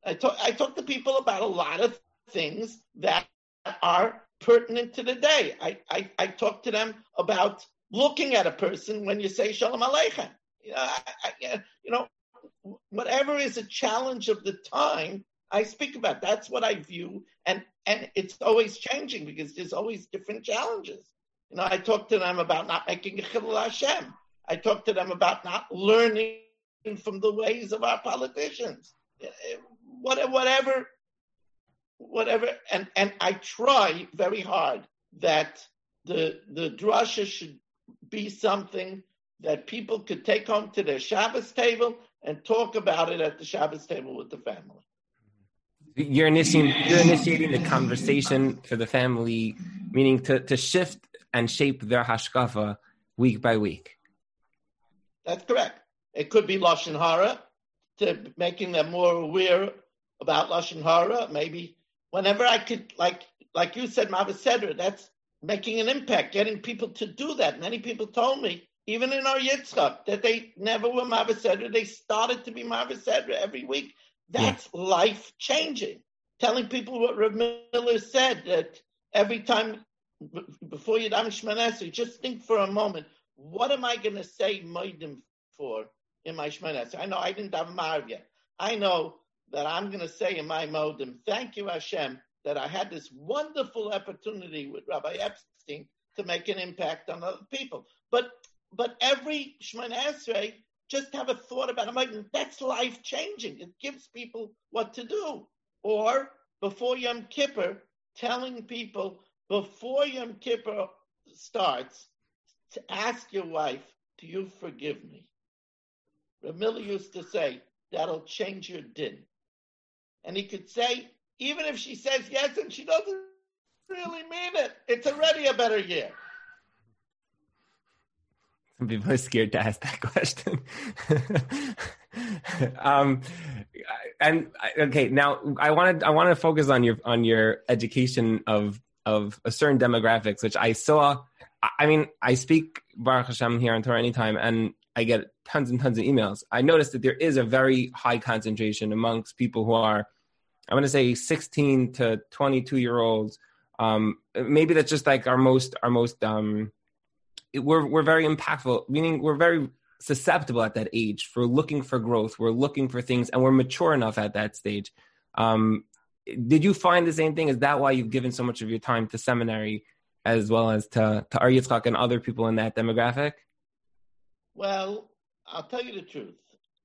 I talk, I talk to people about a lot of things that are pertinent to the day. I, I, I talk to them about looking at a person when you say Shalom Aleichem. You know, you know, whatever is a challenge of the time, I speak about. That's what I view, and and it's always changing because there's always different challenges. You know, I talk to them about not making a chilul Hashem. I talk to them about not learning from the ways of our politicians. Eh, eh, whatever, whatever, and and I try very hard that the the drasha should be something that people could take home to their Shabbos table and talk about it at the Shabbos table with the family. You're initiating, you're initiating the conversation for the family, meaning to, to shift and shape their hashkafa week by week. That's correct. It could be lashon hara, to making them more aware about lashon hara. Maybe whenever I could, like like you said, Mavaseder, that's making an impact, getting people to do that. Many people told me, even in Ohr Yitzchak, that they never were Mavaseder. They started to be Mavaseder every week. That's yeah. life changing. Telling people what Rav Miller said that every time before you daven Shemoneh Esrei, just think for a moment, what am I going to say Modim for in my Shemoneh Esrei? I know I didn't have Maariv yet. I know that I'm going to say in my Modim, thank you Hashem that I had this wonderful opportunity with Rabbi Epstein to make an impact on other people. But but every Shemoneh Esrei, just have a thought about it. Like, that's life changing. It gives people what to do. Or before Yom Kippur, telling people before Yom Kippur starts to ask your wife, "Do you forgive me?" Rav Miller used to say that'll change your din, and he could say even if she says yes and she doesn't really mean it, it's already a better year. Some people are scared to ask that question. um, and okay, now I wanted I want to focus on your on your education of of a certain demographics, which I saw. I mean, I speak Baruch Hashem here on Torah anytime, and I get tons and tons of emails. I noticed that there is a very high concentration amongst people who are I'm going to say 16 to 22 year olds. Um, maybe that's just like our most our most um, it, we're we're very impactful. Meaning we're very susceptible at that age for looking for growth. We're looking for things, and we're mature enough at that stage. Um, did you find the same thing? Is that why you've given so much of your time to seminary as well as to to Ohr Yitzchak and other people in that demographic? Well, I'll tell you the truth.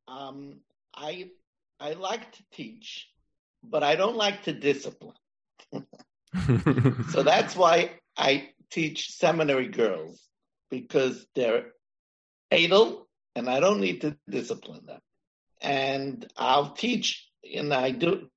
Um, I I like to teach but I don't like to discipline. so that's why I teach seminary girls because they're idle and I don't need to discipline them. And I'll teach, and I do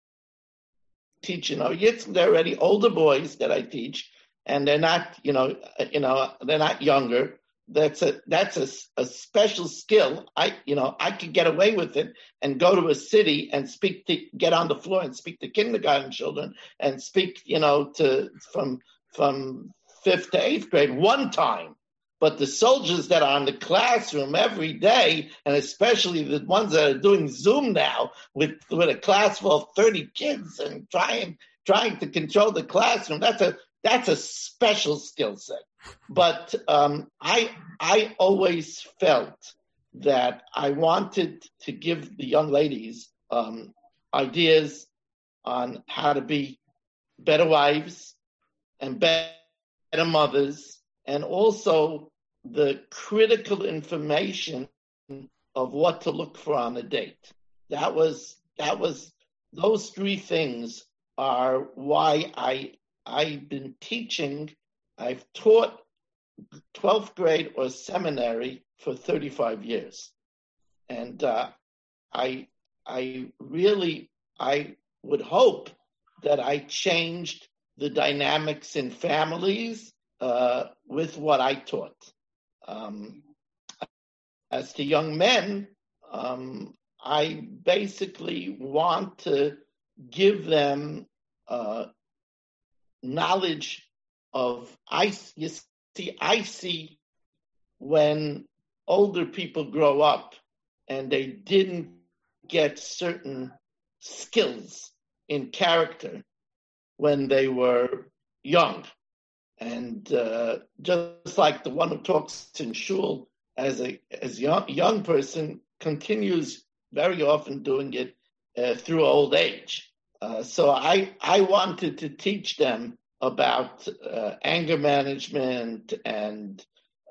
teach, you know, they're already older boys that I teach, and they're not, you know, you know, they're not younger that's a that's a, a special skill. I you know I could get away with it and go to a city and speak to get on the floor and speak to kindergarten children and speak you know to from from fifth to eighth grade one time. But the soldiers that are in the classroom every day, and especially the ones that are doing Zoom now with with a class full of thirty kids and trying trying to control the classroom, that's a that's a special skill set. But um, I I always felt that I wanted to give the young ladies um, ideas on how to be better wives and better mothers, and also the critical information of what to look for on a date. That was that was those three things are why I I've been teaching, I've taught 12th grade or seminary for 35 years. And uh, I, I really, I would hope that I changed the dynamics in families uh, with what I taught. Um, as to young men, um, I basically want to give them uh, knowledge of I you see I see when older people grow up and they didn't get certain skills in character when they were young. And uh, just like the one who talks in shul as a as young young person continues very often doing it uh, through old age. Uh, so I I wanted to teach them about uh, anger management and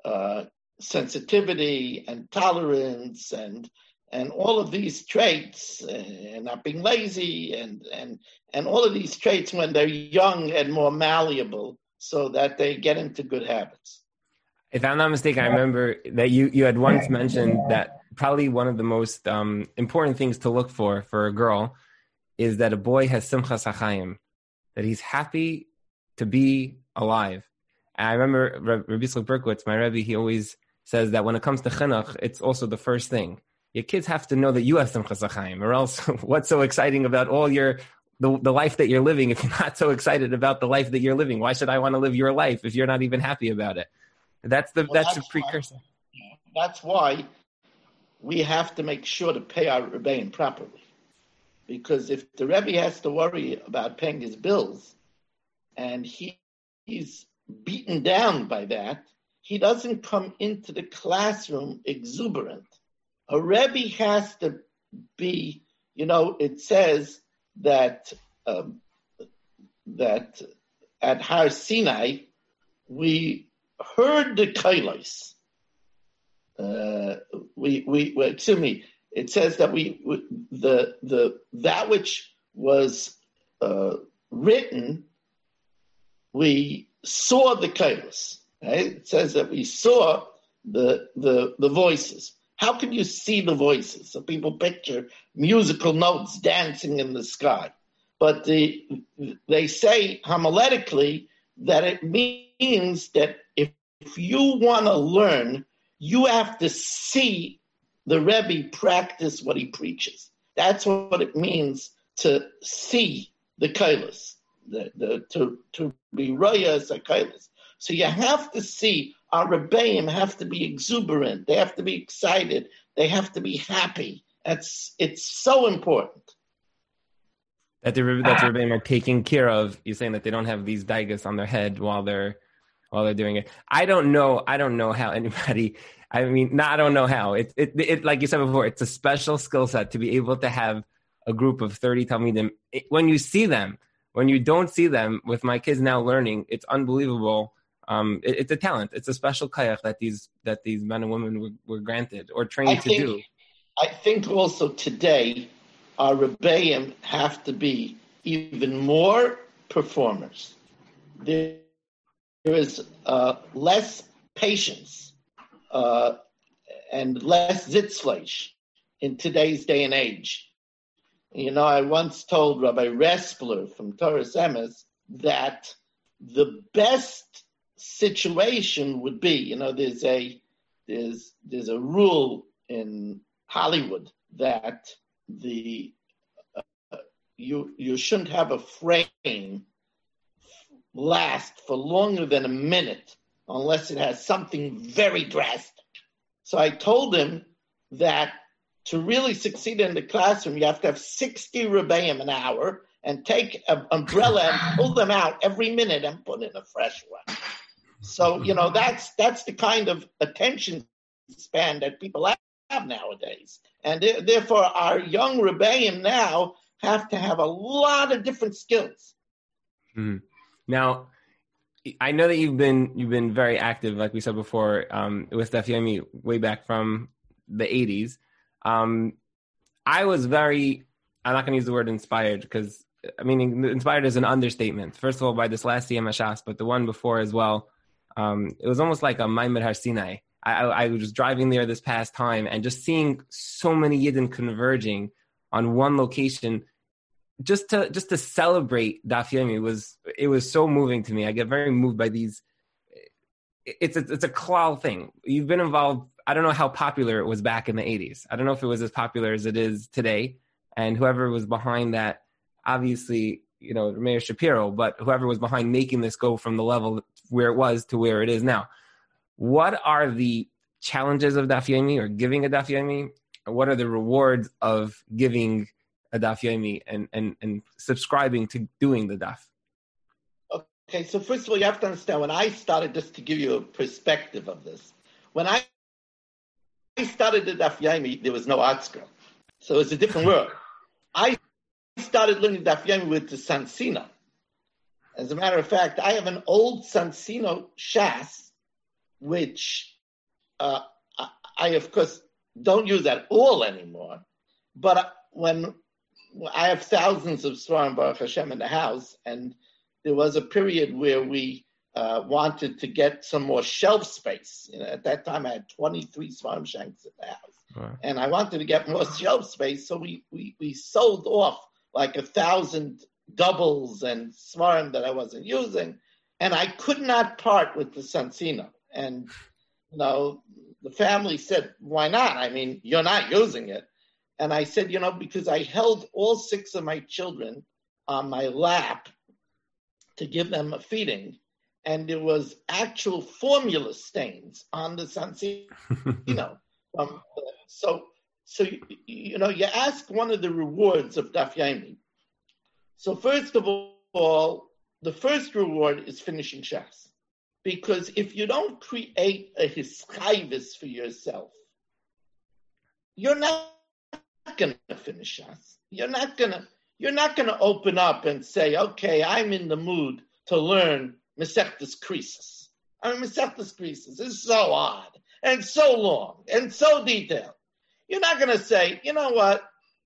uh, sensitivity and tolerance and and all of these traits and not being lazy and and and all of these traits when they're young and more malleable so that they get into good habits. If i'm not mistaken i remember that you you had once mentioned that probably one of the most um, important things to look for for a girl is that a boy has simchas hachayim that he's happy to be alive and i remember rabbi Yitzchak berkowitz my rebbe he always says that when it comes to chinuch it's also the first thing your kids have to know that you have simchas hachayim, or else what's so exciting about all your the, the life that you're living if you're not so excited about the life that you're living? Why should I want to live your life if you're not even happy about it? That's the well, that's, that's the precursor. Why, that's why we have to make sure to pay our rebbeim properly. Because if the Rebbe has to worry about paying his bills and he, he's beaten down by that, he doesn't come into the classroom exuberant a Rebbe has to be, you know, it says that um, that at Har Sinai we heard the kailos. Uh, we, we, excuse me. It says that we, the the that which was uh, written, we saw the kailos. Right? It says that we saw the the the voices. How can you see the voices? So people picture musical notes dancing in the sky. But the, they say homiletically that it means that if, if you want to learn, you have to see the Rebbe practice what he preaches. That's what it means to see the kailas, the, the, to, to be raya as a kailas. So you have to see our rebbeim have to be exuberant. They have to be excited. They have to be happy. It's it's so important. That the that the rebbeim are taking care of. You're saying that they don't have these daigas on their head while they're while they're doing it. I don't know. I don't know how anybody. I mean, no, I don't know how. It, it, it, like you said before, it's a special skill set to be able to have a group of 30 Talmidim. When you see them, when you don't see them, with my kids now learning, it's unbelievable um, it, it's a talent. It's a special kayak that these that these men and women were, were granted or trained I to think, do. I think also today our rebbeim have to be even more performers. There, there is uh, less patience uh, and less sitzfleisch in today's day and age. You know, I once told Rabbi Respler from Toras Emes that the best situation would be, you know, there's a there's there's a rule in Hollywood that the uh, you you shouldn't have a frame last for longer than a minute unless it has something very drastic. So I told him that to really succeed in the classroom, you have to have 60 rebbeim an hour and take an umbrella and pull them out every minute and put in a fresh one. So you know that's that's the kind of attention span that people have nowadays, and therefore our young rebellion now have to have a lot of different skills. Mm-hmm. Now, I know that you've been you've been very active, like we said before, um, with Daf Yomi way back from the '80s. Um, I was very I'm not going to use the word inspired because I mean inspired is an understatement. First of all, by this last CMS but the one before as well um, it was almost like a Maamad Har Sinai. I, I, was just driving there this past time and just seeing so many Yidden converging on one location just to just to celebrate Daf Yomi was it was so moving to me. I get very moved by these. It's a, it's a klal thing. You've been involved. I don't know how popular it was back in the '80s. I don't know if it was as popular as it is today. And whoever was behind that, obviously, you know, Mayor Shapiro, but whoever was behind making this go from the level where it was to where it is now. What are the challenges of Daf Yomi or giving a Daf Yomi? What are the rewards of giving a Daf Yomi and, and, and subscribing to doing the Daf? Okay, so first of all, you have to understand when I started, just to give you a perspective of this, when I I started the Daf Yomi, there was no ArtScroll. So it's a different world. I started learning Daf Yomi with the Soncino. As a matter of fact, I have an old Soncino Shas, which uh, I, I, of course, don't use at all anymore. But when I have thousands of seforim Baruch Hashem in the house, and there was a period where we uh, wanted to get some more shelf space. You know, at that time, I had 23 seforim Shanks in the house. Right. And I wanted to get more shelf space, so we, we, we sold off like a thousand doubles and seforim that I wasn't using. And I could not part with the Soncino. And, you know, the family said, why not? I mean, you're not using it. And I said, you know, because I held all six of my children on my lap to give them a feeding, and there was actual formula stains on the Soncino. um, so, so you, you, know, you ask one of the rewards of Daf Yomi. So first of all, the first reward is finishing Shas. Because if you don't create a hischayvis for yourself, you're not going to finish us. You're not going to. You're not going to open up and say, "Okay, I'm in the mood to learn Masechtas Krisis." I mean, Masechtas Krisis is so odd and so long and so detailed. You're not going to say, "You know what?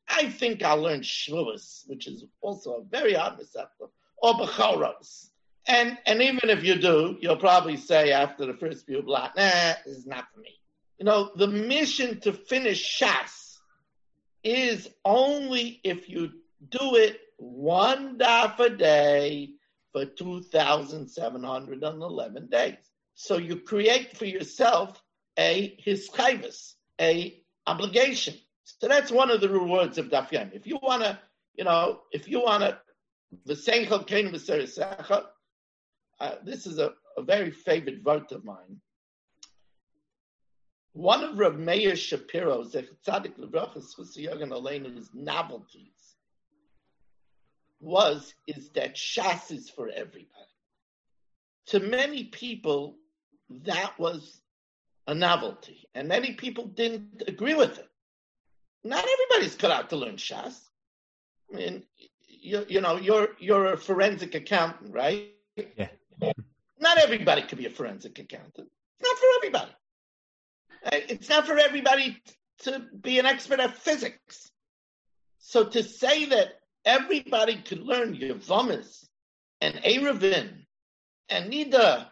I think I'll learn Shavuos, which is also a very odd Masechta, or Bechoros." And and even if you do, you'll probably say after the first few blocks, nah, this is not for me. You know, the mission to finish Shas is only if you do it one daf a day for 2,711 days. So you create for yourself a hischayvis, a obligation. So that's one of the rewards of daf If you want to, you know, if you want to, the seichel kain uh, this is a, a, very favorite vote of mine. One of Rav Meir Shapiro's Tzadik Lebrachas Chusiyogan Alena's novelties was is that Shas is for everybody. To many people, that was a novelty, and many people didn't agree with it. Not everybody's cut out to learn Shas. I mean, you, you know, you're you're a forensic accountant, right? Yeah. Not everybody could be a forensic accountant. It's not for everybody. Uh, it's not for everybody to be an expert at physics. So to say that everybody could learn Yevamos and Eruvin and Nida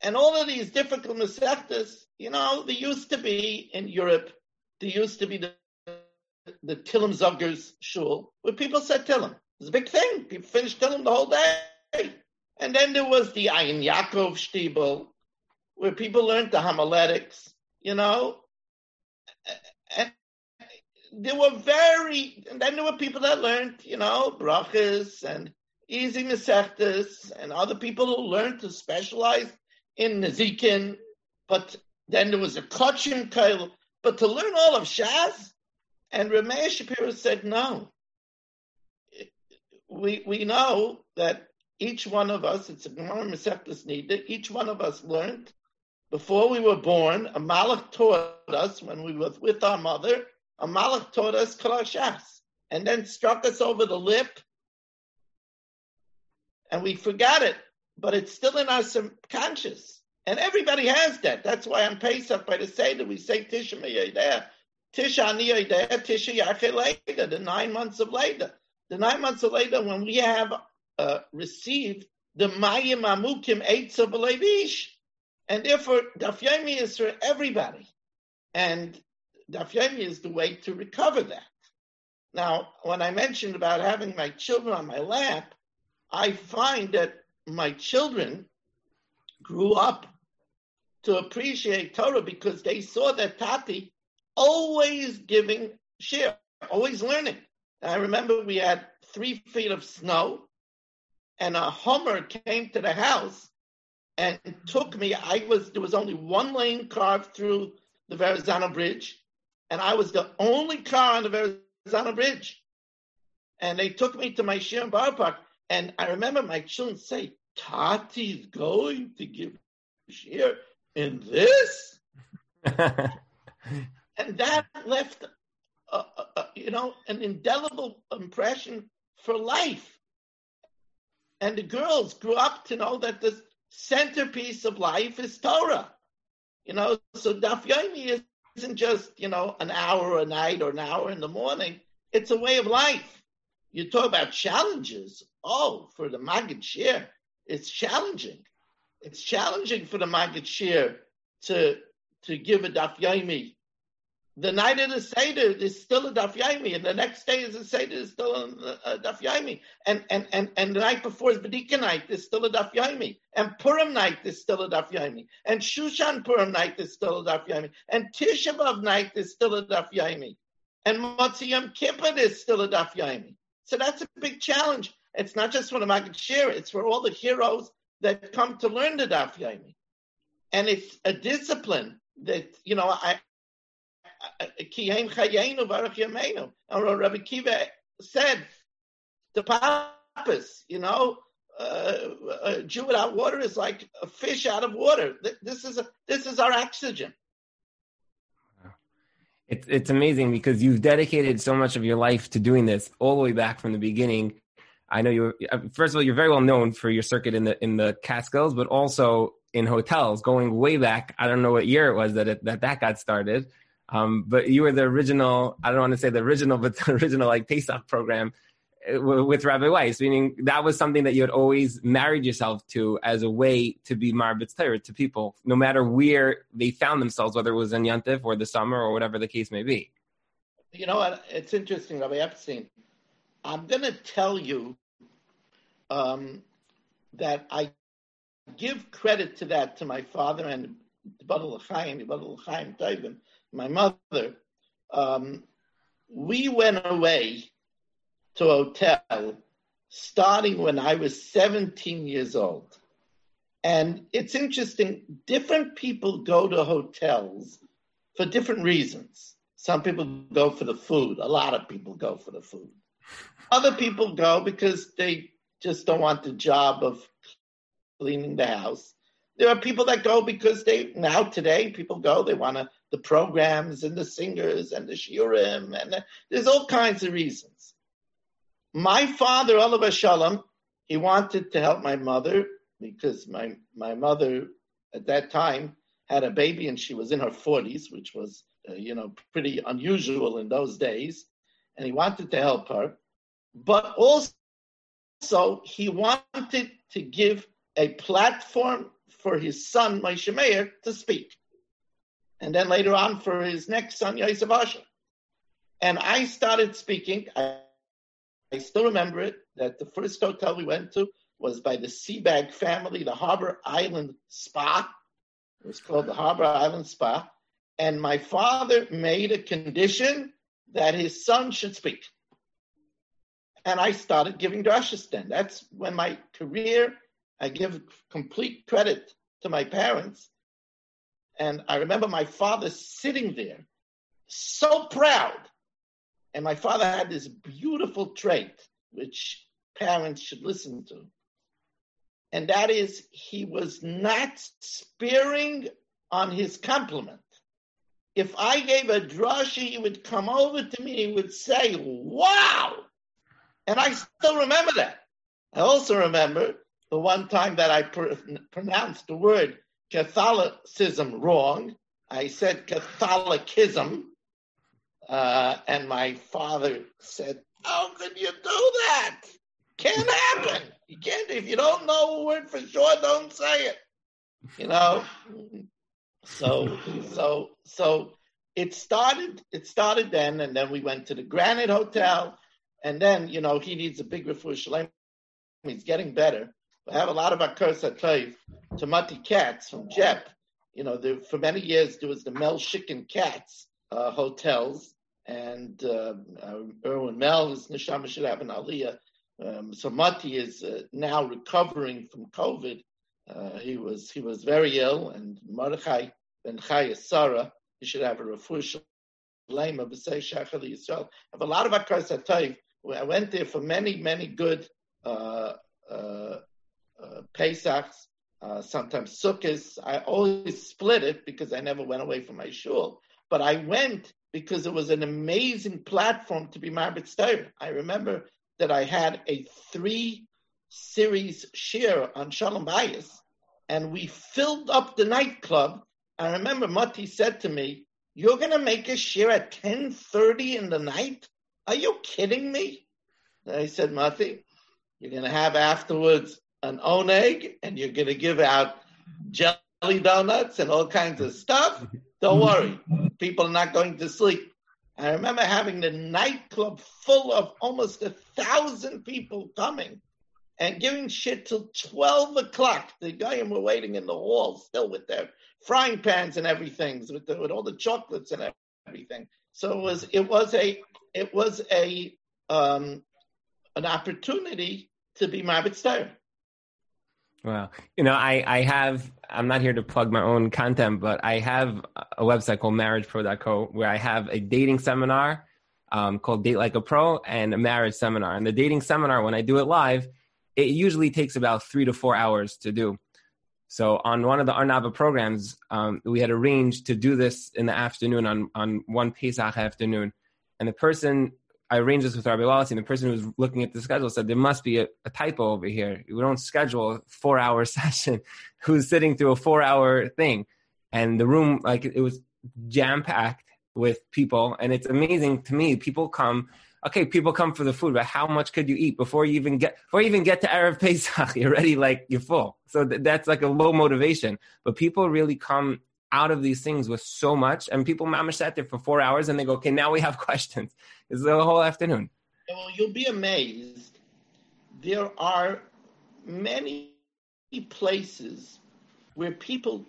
and all of these difficult Masechtas, you know, there used to be in Europe, there used to be the the Tillim Zuggers shul, where people said Tillim. It was a big thing. People finished Tillim the whole day. And then there was the Ein Yaakov Stiebel, where people learned the homiletics, you know. And there were very, and then there were people that learned, you know, brachas and easy mesechtas, and other people who learned to specialize in Nezikin. But then there was a Kochim Kail. But to learn all of Shas, and Ramesh Shapiro said no. We we know that each one of us, it's a Gemara Masechtas Nida, each one of us learned before we were born, a Malach taught us when we were with our mother, a Malach taught us Kalashas, and then struck us over the lip, and we forgot it, but it's still in our subconscious. And everybody has that. That's why on Pesach, by the Seder, we say Tisha Me'yedeh, Tisha Aniyedeh, Tisha Yachel the nine months of later. The nine months of later, when we have uh, receive the Mayim Amukim Eitza B'Levish. And therefore, Daf Yomi is for everybody. And Daf Yomi is the way to recover that. Now, when I mentioned about having my children on my lap, I find that my children grew up to appreciate Torah because they saw that Tati always giving shiur, always learning. I remember we had three feet of snow and a Hummer came to the house and took me. I was there was only one lane carved through the Verrazano Bridge, and I was the only car on the Verrazano Bridge. And they took me to my Shirin Boro Park, and I remember my children say, Tati's going to give shiur in this? and that left, uh, uh, uh, you know, an indelible impression for life. And the girls grew up to know that the centerpiece of life is Torah. You know, so Daf Yomi isn't just, you know, an hour a night or an hour in the morning. It's a way of life. You talk about challenges. Oh, for the Maggid Shiur, it's challenging. It's challenging for the Maggid Shiur to to give a Daf Yomi the night of the Seder is still a Daf Yomi, and the next day is a Seder is still a, a Daf Yomi, and, and, and, and the night before is Bedika night is still a Daf Yomi, and Purim night is still a Daf Yomi, and Shushan Purim night is still a Daf Yomi, and Tisha B'Av night is still a Daf Yomi, and Motzei Yom Kippur is still a Daf Yomi. So that's a big challenge. It's not just for the Maggid Shiur, it's for all the heroes that come to learn the Daf Yomi. And it's a discipline that, you know, I, Chayenu Yameinu. And Rabbi Akiva said, the Pappus, you know, uh, a Jew without water is like a fish out of water. This is a, this is our oxygen. It's it's amazing because you've dedicated so much of your life to doing this all the way back from the beginning. I know you. Uh, first of all, you're very well known for your circuit in the in the Catskills, but also in hotels, going way back. I don't know what year it was that it, that that got started. Um, but you were the original, I don't want to say the original, but the original like Pesach program uh, with Rabbi Weiss, meaning that was something that you had always married yourself to as a way to be Marbitz Torah to people, no matter where they found themselves, whether it was in Yantif or the summer or whatever the case may be. You know what? It's interesting, Rabbi Epstein. I'm going to tell you um, that I give credit to that to my father and Badal Chaim, Badal Chaim my mother, um, we went away to a hotel starting when I was 17 years old. And it's interesting, different people go to hotels for different reasons. Some people go for the food. A lot of people go for the food. Other people go because they just don't want the job of cleaning the house. There are people that go because they now today people go they want to the programs and the singers and the shiurim and the, there's all kinds of reasons. My father, alav hashalom, he wanted to help my mother because my my mother at that time had a baby and she was in her 40s, which was uh, you know pretty unusual in those days, and he wanted to help her, but also he wanted to give a platform for his son Moshe Meir to speak, and then later on for his next son Yosef Asher. And I started speaking. I, I still remember it that the first hotel we went to was by the Seabag family, the Harbor Island Spa. It was called the Harbor Island Spa. And my father made a condition that his son should speak. And I started giving drashas then. That's when my career I give complete credit to my parents. And I remember my father sitting there, so proud. And my father had this beautiful trait, which parents should listen to. And that is, he was not sparing on his compliment. If I gave a drasha, he would come over to me, he would say, Wow! And I still remember that. I also remember the one time that I pr- pronounced the word Catholicism wrong, I said Catholicism, uh, and my father said, "How could you do that? Can't happen. You can't. If you don't know a word for sure, don't say it. You know." So, so, so it started. It started then, and then we went to the Granite Hotel, and then you know he needs a big refuah He's getting better. We have a lot of hakaras hatov, Tamati Cats from Jep. You know, there, for many years there was the Mel Chicken Cats uh, hotels, and uh, uh, Irwin Mel is Neshama should have an Aliyah. Um, so Mati is uh, now recovering from COVID. Uh, he was he was very ill, and Mordechai ben Chaya Sarah, he should have a refuah Lema b'sei shachar Yisrael. Have a lot of hakaras hatov. I went there for many many good uh, uh, uh, Pesachs, uh, sometimes Sukkot. I always split it because I never went away from my shul. But I went because it was an amazing platform to be Marbitz Torah. I remember that I had a three series shiur on Shalom Bayis, and we filled up the nightclub. I remember Mati said to me, "You're going to make a shiur at 10:30 in the night? Are you kidding me?" And I said, "Mati, you're going to have afterwards an oneg, and you're going to give out jelly donuts and all kinds of stuff. Don't worry, people are not going to sleep." I remember having the nightclub full of almost a thousand people coming and giving shit till 12 o'clock. The guys were waiting in the hall still with their frying pans and everything, with, the, with all the chocolates and everything. So it was, it was a, it was a, um, an opportunity to be Marbitz Torah. Wow. You know, I, I have, I'm not here to plug my own content, but I have a website called marriagepro.co where I have a dating seminar um, called Date Like a Pro and a marriage seminar. And the dating seminar, when I do it live, it usually takes about three to four hours to do. So on one of the Arnava programs, um, we had arranged to do this in the afternoon on, on one Pesach afternoon. And the person I arranged this with Rabbi Wallace, and the person who was looking at the schedule said there must be a, a typo over here. We don't schedule a four-hour session. Who's sitting through a four-hour thing, and the room like it was jam-packed with people, and it's amazing to me. People come. Okay, people come for the food, but how much could you eat before you even get before you even get to Erev Pesach? You're already like you're full. So th- that's like a low motivation. But people really come out of these things with so much, and people mamish sat there for four hours, and they go, "Okay, now we have questions." It's the whole afternoon. Well, you'll be amazed. There are many places where people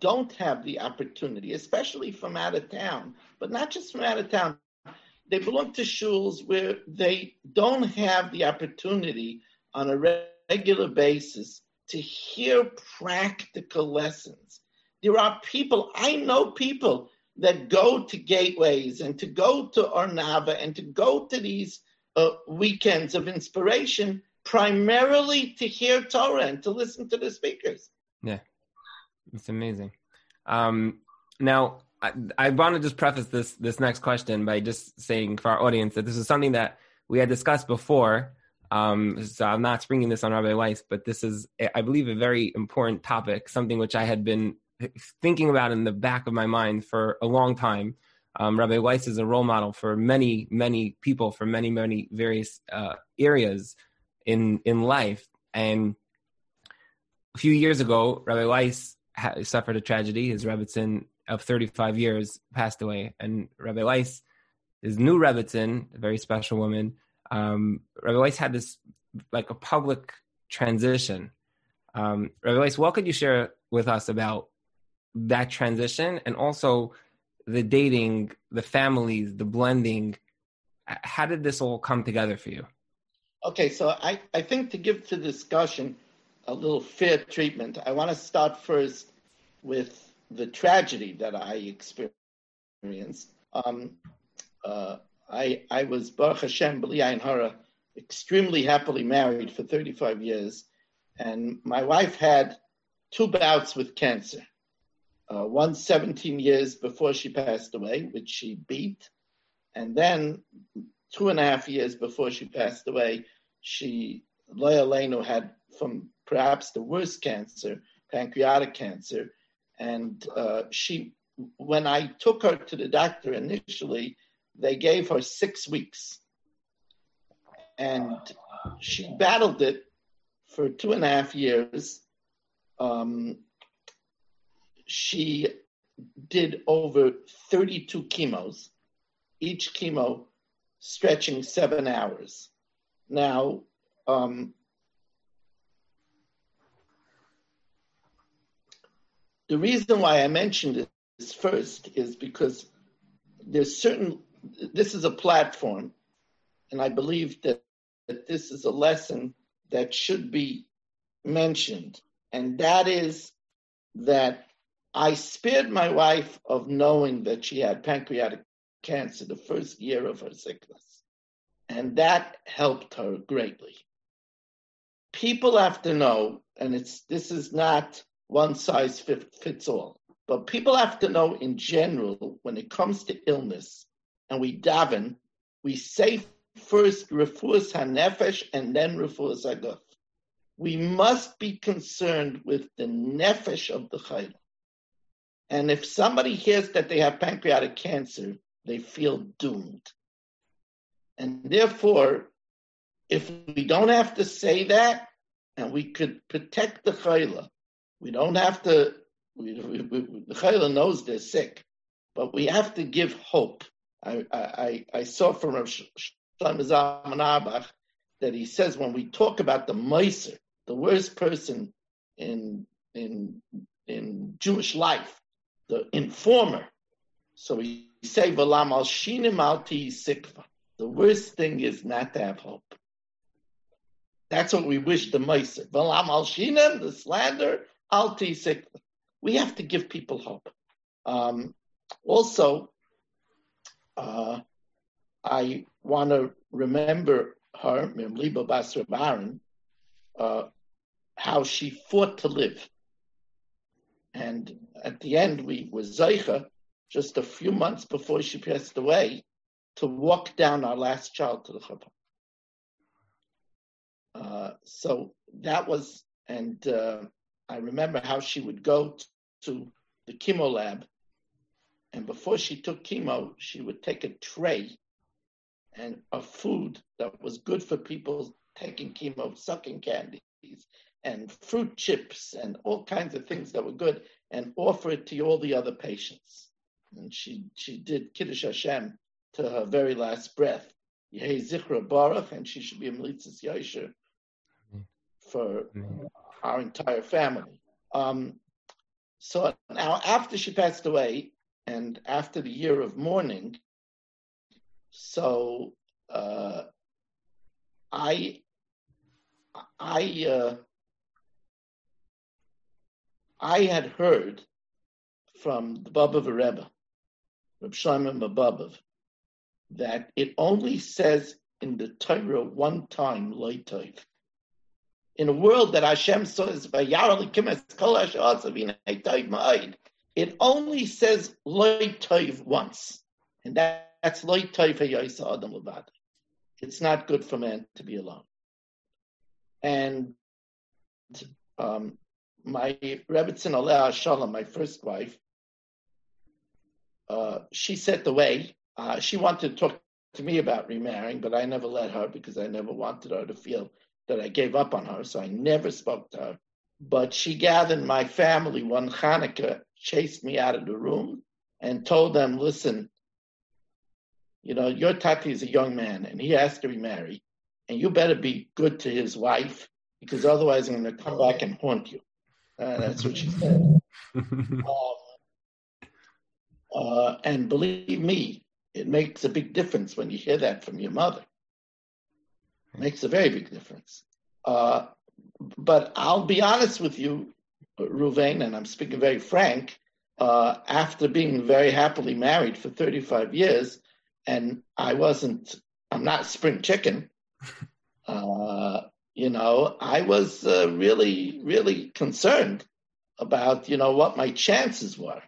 don't have the opportunity, especially from out of town, but not just from out of town. They belong to shuls where they don't have the opportunity on a regular basis to hear practical lessons there are people, I know people that go to gateways and to go to Arnava and to go to these uh, weekends of inspiration primarily to hear Torah and to listen to the speakers. Yeah, it's amazing. Um, now, I, I want to just preface this this next question by just saying for our audience that this is something that we had discussed before. Um, so I'm not springing this on Rabbi Weiss, but this is, I believe, a very important topic, something which I had been thinking about in the back of my mind for a long time. Um, Rabbi Weiss is a role model for many, many people for many, many various uh, areas in in life. And a few years ago, Rabbi Weiss ha- suffered a tragedy. His Rebbitzin of 35 years passed away, and Rabbi Weiss, his new Rebbitzin, a very special woman, um, Rabbi Weiss had this like a public transition. Um, Rabbi Weiss, what could you share with us about that transition and also the dating, the families, the blending. How did this all come together for you? Okay, so I, I think to give to the discussion a little fair treatment, I want to start first with the tragedy that I experienced. Um, uh, I, I was Baruch Hashem B'li Hara, extremely happily married for 35 years, and my wife had two bouts with cancer uh, one 17 years before she passed away, which she beat. And then two and a half years before she passed away, she, Loya Leno, had from perhaps the worst cancer, pancreatic cancer. And uh, she, when I took her to the doctor initially, they gave her six weeks. And she battled it for two and a half years. Um, she did over 32 chemos, each chemo stretching seven hours. Now, um, the reason why I mentioned this first is because there's certain, this is a platform, and I believe that, that this is a lesson that should be mentioned, and that is that I spared my wife of knowing that she had pancreatic cancer the first year of her sickness. And that helped her greatly. people have to know, and it's this is not one size fits all, but people have to know in general when it comes to illness, and we daven, we say first refuas hanefesh and then refuas haguf. We must be concerned with the nefesh of the chayla. And if somebody hears that they have pancreatic cancer, they feel doomed. And therefore, if we don't have to say that, and we could protect the chayla, we don't have to. We, we, we, the chayla knows they're sick, but we have to give hope. I I, I saw from Rav Shlomo that he says when we talk about the meiser, the worst person in in in Jewish life, the informer. So we say Valam al shinim. The worst thing is not to have hope. That's what we wish the Meiser. Valam al the slander, al sikva. We have to give people hope. Um, also, uh, I want to remember her, Mimliba Basra Baron, uh, how she fought to live. And at the end, we were Zeicha, just a few months before she passed away, to walk down our last child to the Chabad. Uh, so that was, and uh, I remember how she would go to the chemo lab, and before she took chemo, she would take a tray and of food that was good for people taking chemo, sucking candies, and fruit chips and all kinds of things that were good and offer it to all the other patients. And she, she did Kiddush Hashem to her very last breath. Yehi Zichra Baruch, and she should be a Melitzis Yosher for our entire family. Um, so now, after she passed away, and after the year of mourning, so uh, I I uh, I had heard from the Baba Rebbe, Reb Shlomo Mababov, that it only says in the Torah one time, Leitov. In a world that Hashem says, it only says Leitov once. And that, that's Leitov Adam Levad. It's not good for man to be alone. And um, my Rebbitzin Aleh Shalom, my first wife, uh, she set the way. Uh, she wanted to talk to me about remarrying, but I never let her because I never wanted her to feel that I gave up on her. So I never spoke to her. But she gathered my family one Hanukkah, chased me out of the room, and told them, listen, you know, your Tati is a young man and he has to remarry, and you better be good to his wife because otherwise I'm going to come back and haunt you. Uh, that's what she said. um, uh, and believe me, it makes a big difference when you hear that from your mother. It makes a very big difference. Uh, but I'll be honest with you, Ruvain, and I'm speaking very frank. Uh, after being very happily married for 35 years, and I wasn't, I'm not spring chicken. You know, I was uh, really, really concerned about, you know, what my chances were.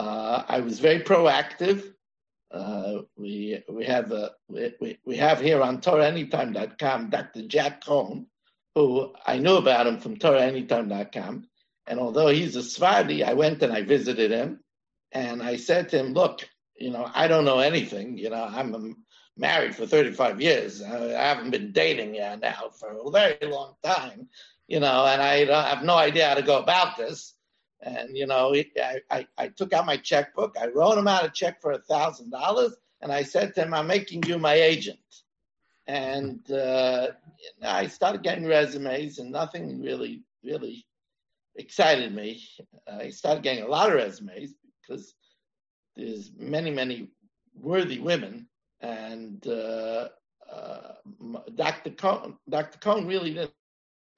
Uh, I was very proactive. Uh, we we have a we, we have here on TorahAnytime.com Dr. Jack Cohn, who I knew about him from TorahAnytime.com, and although he's a Sephardi, I went and I visited him, and I said to him, "Look, you know, I don't know anything. You know, I'm married for 35 years. I haven't been dating yet now for a very long time, you know, and I have no idea how to go about this. And, you know, I, I, I took out my checkbook. I wrote him out a check for a thousand dollars. And I said to him, I'm making you my agent. And uh, I started getting resumes and nothing really, really excited me. I started getting a lot of resumes because there's many, many worthy women and uh, uh, Dr. Cohn, Dr. Cohn really didn't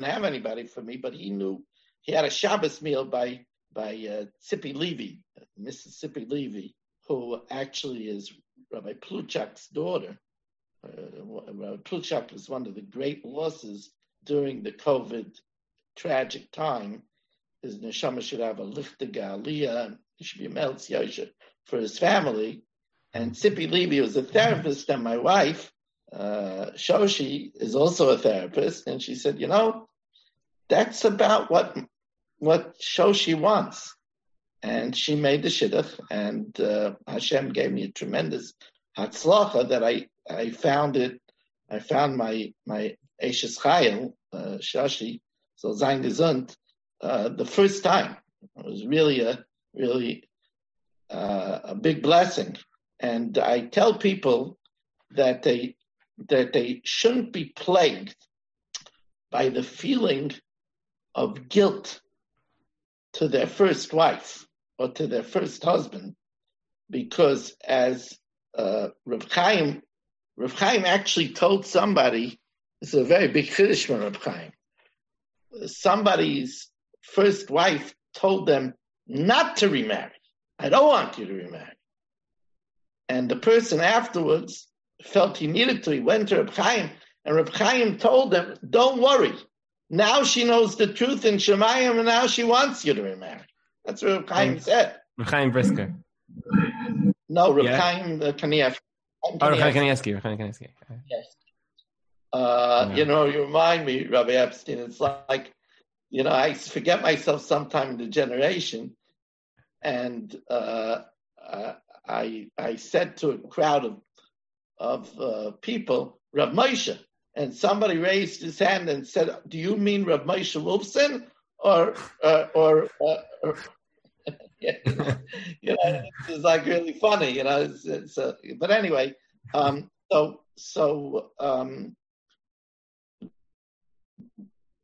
have anybody for me, but he knew he had a Shabbos meal by by uh, Levy, Mrs. Sippy Levy, who actually is Rabbi Pluchak's daughter. Uh, Rabbi Pluchak was one of the great losses during the COVID tragic time, his neshama should have a lichte galiyah, he should be a meltz for his family. And Sippy Levy was a therapist, and my wife, uh, Shoshi, is also a therapist, and she said, you know, that's about what what Shoshi wants. And she made the shidduch, and uh, Hashem gave me a tremendous hatzlacha that I, I found it, I found my, my Eshes Chayil, uh, Shoshi, so Zain Gesund, uh, the first time. It was really a, really uh, a big blessing. And I tell people that they, that they shouldn't be plagued by the feeling of guilt to their first wife or to their first husband, because as uh, Rav Chaim, Rav Chaim actually told somebody, it's a very big chiddush from Rav Chaim, somebody's first wife told them not to remarry. I don't want you to remarry. And the person afterwards felt he needed to. He went to Reb Chaim, and Reb Chaim told him, "Don't worry. Now she knows the truth in Shemayim, and now she wants you to remarry." That's what Reb Chaim said. Reb Chaim Brisker. No, Reb yeah. Chaim uh, Kanievsky. Oh, Reb Chaim Kanievsky. Reb Chaim Kanievsky. Yes. Uh, yeah. You know, you remind me, Rabbi Epstein. It's like, you know, I forget myself sometime in the generation, and uh, uh I I said to a crowd of of uh, people, Rav Moshe, and somebody raised his hand and said, "Do you mean Rav Moshe Wolfson or uh, or?" Uh, or you know, it's like really funny, you know. It's, it's uh, but anyway, um, so so um,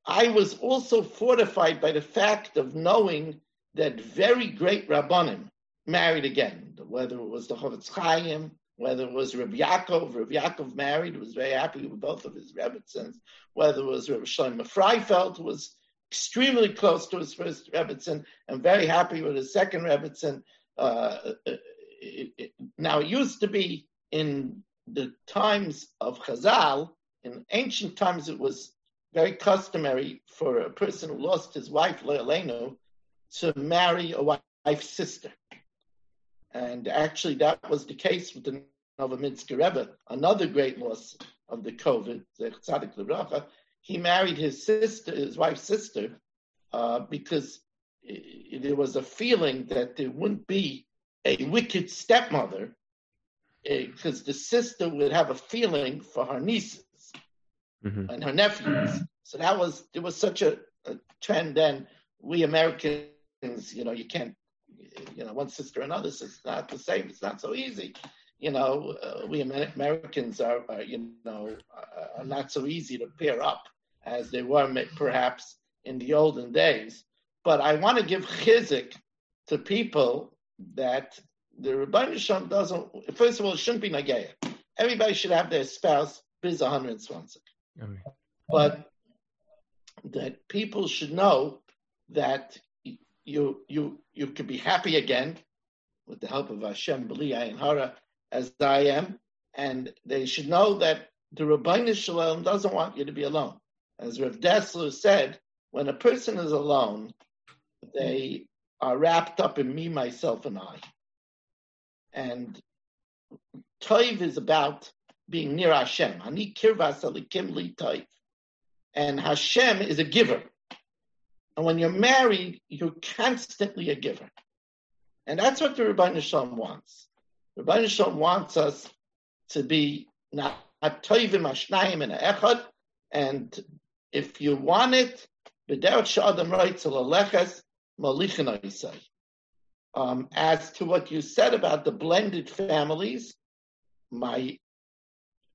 I was also fortified by the fact of knowing that very great rabbanim married again, whether it was the Chofetz Chaim, whether it was Rabbi Yaakov, Rabbi Yaakov married, was very happy with both of his Rebbitzins, whether it was Rabbi Shlomo Freifeld, who was extremely close to his first Rebbitzin and very happy with his second Rebbitzin. Uh, it, it, now, it used to be in the times of Chazal, in ancient times, it was very customary for a person who lost his wife, Leilenu, to marry a wife's sister. And actually, that was the case with the Novominsker Rebbe, another great loss of the COVID, the Tzadik Lebracha. He married his sister, his wife's sister, uh, because there was a feeling that there wouldn't be a wicked stepmother, because uh, the sister would have a feeling for her nieces mm-hmm. and her nephews. So that was there was such a, a trend then. We Americans, you know, you can't you know, one sister, another sister, not the same. It's not so easy. You know, uh, we Americans are, are you know, are not so easy to pair up as they were perhaps in the olden days. But I want to give chizik to people that the Rebbeinu Shem doesn't. First of all, it shouldn't be nagaya. Everybody should have their spouse biz 120. But that people should know that you you you could be happy again with the help of Hashem, B'li and Hara, as I am, and they should know that the Rabbeinu Shalom doesn't want you to be alone. As Rav Dessler said, when a person is alone, they are wrapped up in me, myself, and I. And Toiv is about being near Hashem. Ani kirvas alikim li Toiv. And Hashem is a giver. And when you're married, you're constantly a giver. And that's what the Rabbi Nisham wants. Rabbi Nisham wants us to be not toivim ashnayim and echad. And if you want it, b'deret shadam writes aleches malichin um, As to what you said about the blended families, my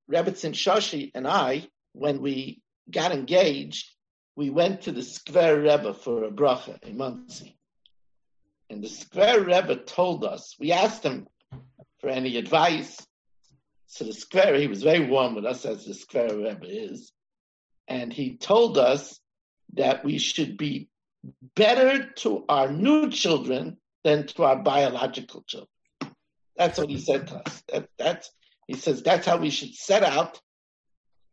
Rebbitzin Shoshi and I, when we got engaged, we went to the Square Rebbe for a bracha in Monsey. And the Square Rebbe told us, we asked him for any advice. So the Square, he was very warm with us as the Square Rebbe is. And he told us that we should be better to our new children than to our biological children. That's what he said to us. That, that's, he says that's how we should set out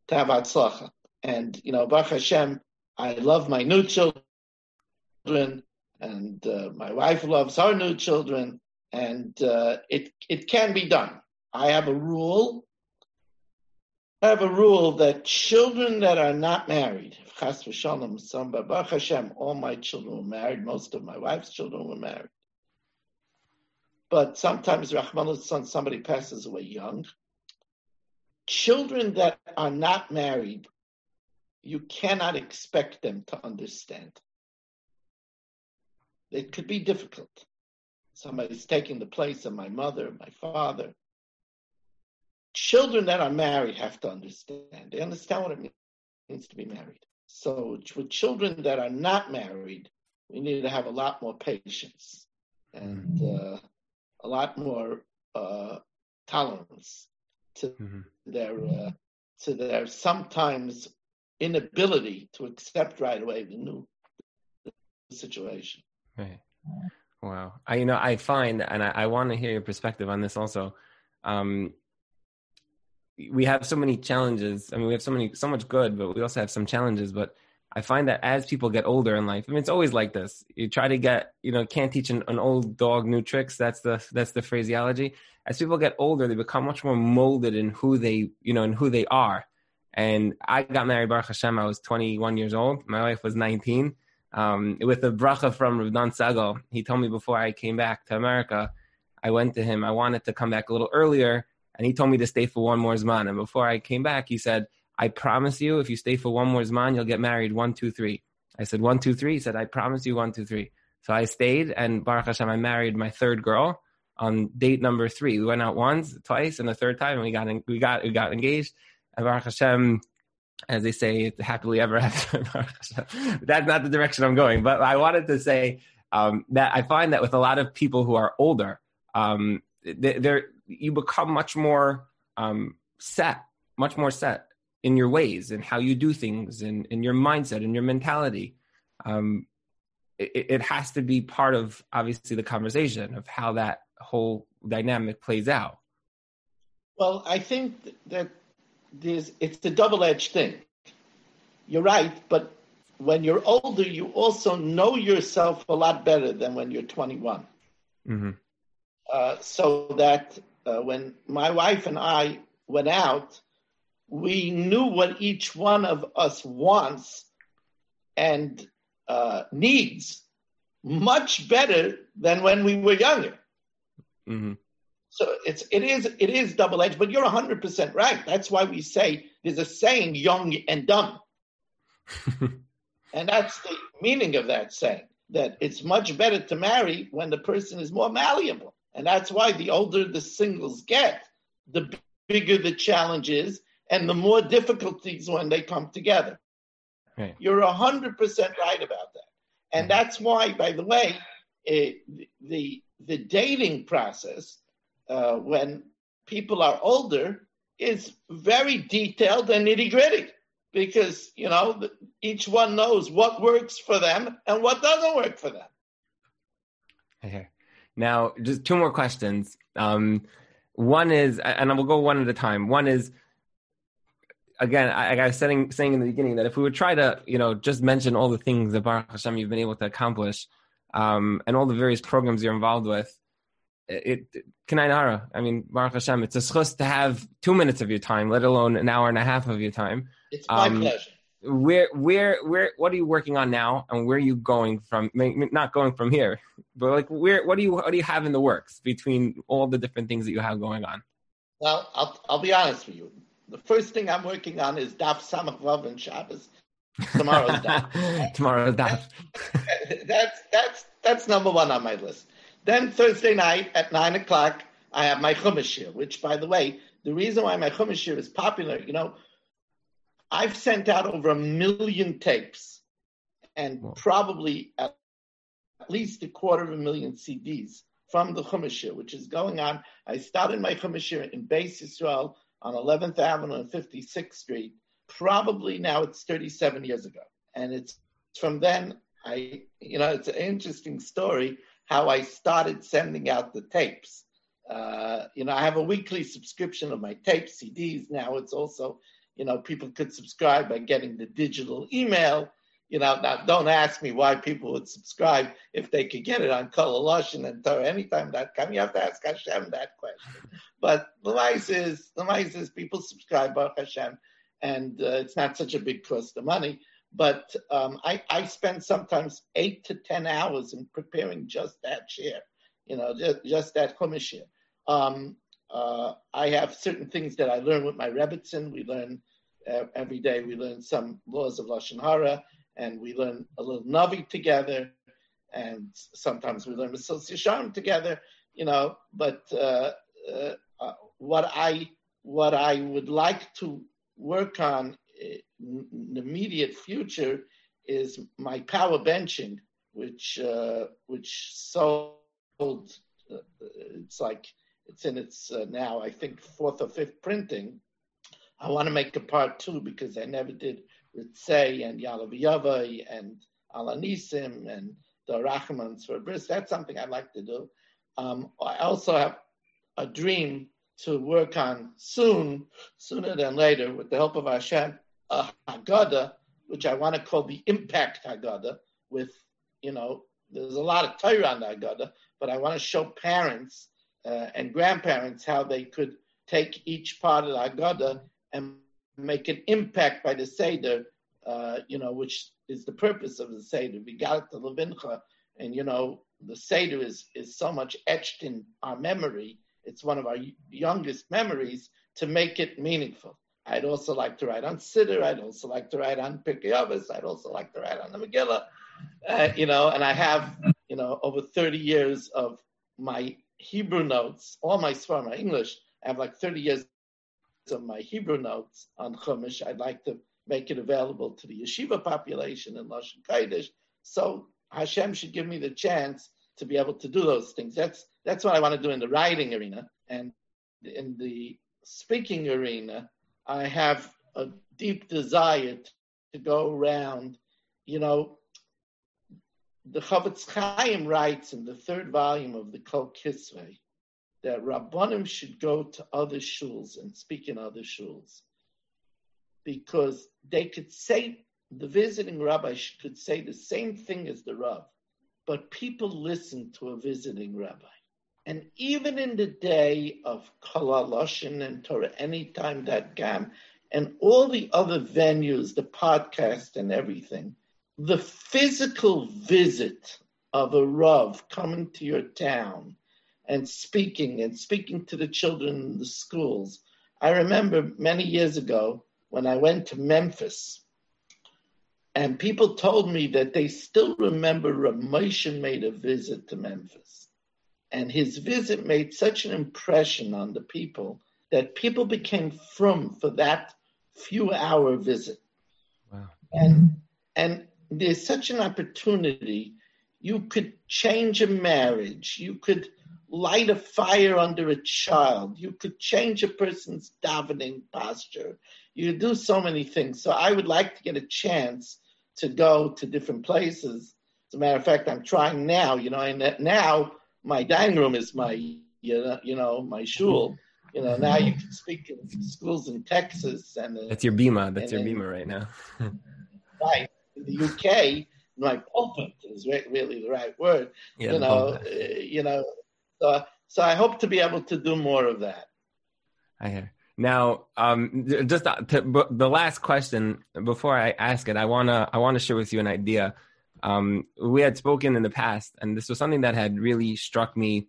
to have atzlacha. And, you know, Baruch Hashem, I love my new children, and uh, my wife loves her new children, and uh, it, it can be done. I have a rule. I have a rule that children that are not married, all my children were married. Most of my wife's children were married. But sometimes, son, somebody passes away young. Children that are not married, you cannot expect them to understand. It could be difficult. Somebody's taking the place of my mother, my father. Children that are married have to understand. They understand what it means to be married. So with children that are not married, we need to have a lot more patience and mm-hmm. uh, a lot more uh, tolerance to mm-hmm. their uh, to their sometimes inability to accept right away the new situation. Right. Wow. I you know I find and I, I want to hear your perspective on this also. Um, we have so many challenges. I mean, we have so many, so much good, but we also have some challenges. But I find that as people get older in life, I mean, it's always like this. You try to get, you know, can't teach an, an old dog new tricks. That's the that's the phraseology. As people get older, they become much more molded in who they, you know, in who they are. And I got married, Baruch Hashem. I was 21 years old. My wife was 19. Um, with a bracha from Rav Dan Segal, he told me before I came back to America, I went to him. I wanted to come back a little earlier and he told me to stay for one more Zman. And before I came back, he said, I promise you, if you stay for one more Zman, you'll get married one, two, three. I said, one, two, three. He said, I promise you one, two, three. So I stayed, and Baruch Hashem, I married my third girl on date number three. We went out once, twice, and the third time, and we got we got we got engaged. Baruch Hashem, as they say, happily ever after. That's not the direction I'm going, but I wanted to say um, that I find that with a lot of people who are older, um, they're you become much more um, set, much more set in your ways and how you do things and in your mindset and your mentality. Um, it, it, has to be part of obviously the conversation of how that whole dynamic plays out. Well, I think that there's it's a double-edged thing. You're right, but when you're older, you also know yourself a lot better than when you're 21. Mm-hmm. Uh, so that uh, when my wife and I went out, we knew what each one of us wants and uh, needs much better than when we were younger. Mm-hmm. So it's it is it is double edged, but you're hundred percent right. That's why we say there's a saying, "Young and dumb," and that's the meaning of that saying. That it's much better to marry when the person is more malleable. And that's why the older the singles get, the bigger the challenge is and the more difficulties when they come together. Right. You're 100% right about that. And mm-hmm. that's why, by the way, eh, it, the, the dating process, uh, when people are older, is very detailed and nitty gritty because, you know, each one knows what works for them and what doesn't work for them. Okay. Now, just two more questions. Um, one is, and I will go one at a time. One is, again, I, I was saying, saying in the beginning that if we would try to, you know, just mention all the things that Baruch Hashem you've been able to accomplish, um, and all the various programs you're involved with, it, Kanai I mean, Baruch Hashem, it's a schus to have two minutes of your time, let alone an hour and a half of your time. It's my um, pleasure. where where where what are you working on now and where are you going from not going from here but like where what do you what do you have in the works between all the different things that you have going on? Well i'll, I'll be honest with you. The first thing i'm working on is daf samach vav and shabbos. Tomorrow's daf. Tomorrow's daf. That's that's that's number one on my list then thursday night at nine o'clock i have my chumash which by the way the reason why my chumash is popular you know I've sent out over a million tapes and wow. probably at, least a quarter of a million CDs from the Chumash, which is going on. I started my Chumash in Base Israel on 11th Avenue and 56th Street. Probably now it's 37 years ago. And it's from then I, you know, it's an interesting story how I started sending out the tapes. Uh, you know, I have a weekly subscription of my tapes, CDs. Now it's also you know, people could subscribe by getting the digital email. You know, now don't ask me why people would subscribe if they could get it on Kol and TorahAnytime.com. You have to ask Hashem that question. But the mice is the mice is people subscribe Baruch Hashem, and uh, it's not such a big cost of money. But um, I, I spend sometimes eight to ten hours in preparing just that share, you know, just, just that chumash share. Um, uh, I have certain things that I learn with my Rebbitzin. We learn uh, every day. We learn some laws of lashon hara, and we learn a little navi together, and sometimes we learn Mesilas Yesharim together. You know, but uh, uh, uh, what I what I would like to work on in the immediate future is my power benching, which uh, which sold. Uh, it's like it's in its uh, now I think fourth or fifth printing. I want to make a part two because I never did Retzei and Ya'aleh V'yavo and Al HaNissim and the Rachmans for Bris. That's something I'd like to do. Um, I also have a dream to work on soon, sooner than later, with the help of Hashem, a Haggadah, which I want to call the Impact Haggadah, with, you know, there's a lot of Torah on the Haggadah, but I want to show parents uh, and grandparents how they could take each part of the Haggadah and make an impact by the Seder, uh, you know, which is the purpose of the Seder. We got to Levincha, and, you know, the Seder is, is so much etched in our memory. It's one of our youngest memories to make it meaningful. I'd also like to write on Siddur. I'd also like to write on Pirkei. I'd also like to write on the Megillah. Uh, you know, and I have, you know, over 30 years of my Hebrew notes, all my Sfarma, my English, I have like 30 years of my Hebrew notes on Chumash. I'd like to make it available to the yeshiva population in Lashon Kodesh. So Hashem should give me the chance to be able to do those things. That's that's what I want to do in the writing arena and in the speaking arena. I have a deep desire to go around. You know, the Chofetz Chaim writes in the third volume of the Kol Kisvei that Rabbanim should go to other shuls and speak in other shuls because they could say the visiting rabbi could say the same thing as the Rav, but people listen to a visiting rabbi. And even in the day of Kol Haloshon and Torah Anytime.com and all the other venues, the podcast and everything, the physical visit of a Rav coming to your town and speaking and speaking to the children in the schools. I remember many years ago when I went to Memphis, and people told me that they still remember Ramosha made a visit to Memphis. And his visit made such an impression on the people that people became from for that few hour visit. Wow. And and there's such an opportunity. You could change a marriage. You could light a fire under a child. You could change a person's davening posture. You could do so many things. So I would like to get a chance to go to different places. As a matter of fact, I'm trying now. You know, and now my dining room is my you know, you know my shul. You know, now you can speak in schools in Texas and that's your bima. That's your bima right now. right in the UK, my pulpit is really the right word. Yeah, you know, uh, you know, so, so I hope to be able to do more of that. I hear. Now, um, just to, the last question before I ask it, I wanna I wanna share with you an idea. Um, we had spoken in the past, and this was something that had really struck me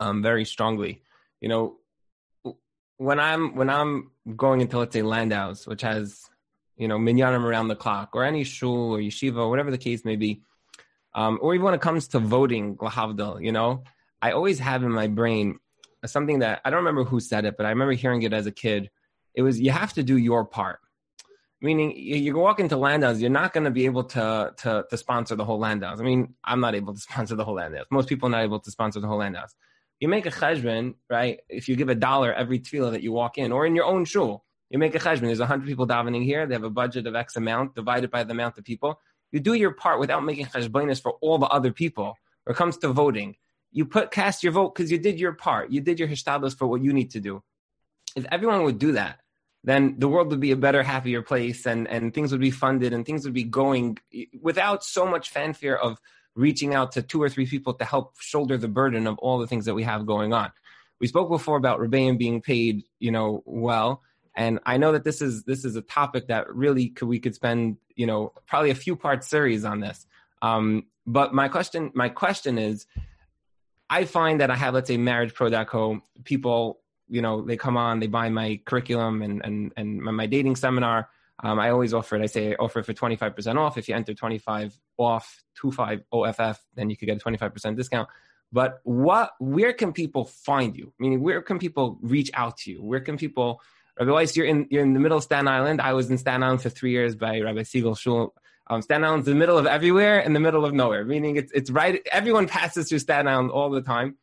um, very strongly. You know, when I'm when I'm going into let's say Landau's, which has you know minyanim around the clock, or any shul or yeshiva, or whatever the case may be, um, or even when it comes to voting, lahavdil, you know, I always have in my brain something that I don't remember who said it, but I remember hearing it as a kid. It was you have to do your part. Meaning, you walk into Landau's, you're not going to be able to, to to sponsor the whole Landau's. I mean, I'm not able to sponsor the whole Landau's. Most people are not able to sponsor the whole Landau's. You make a cheshbon, right? If you give a dollar every tefillah that you walk in, or in your own shul, you make a cheshbon. There's 100 people davening here. They have a budget of X amount divided by the amount of people. You do your part without making cheshbonis for all the other people. When it comes to voting, you put cast your vote because you did your part. You did your hishtadlus for what you need to do. If everyone would do that, then the world would be a better, happier place, and and things would be funded, and things would be going without so much fanfare of reaching out to two or three people to help shoulder the burden of all the things that we have going on. We spoke before about Rebbeim being paid, you know, well, and I know that this is this is a topic that really could we could spend, you know, probably a few part series on this. Um, but my question, my question is, I find that I have, let's say, MarriagePro.co. People, you know, they come on, they buy my curriculum and and and my dating seminar. Um, I always offer it. I say I offer it for 25% off. If you enter 25 off 25 OFF, then you could get a 25% discount. But what, where can people find you? Meaning, where can people reach out to you? Where can people, Weiss, you're in, you're in the middle of Staten Island. I was in Staten Island for three years by Rabbi Siegel Shul. Um, Staten Island's the middle of everywhere and the middle of nowhere, meaning it's, it's right, everyone passes through Staten Island all the time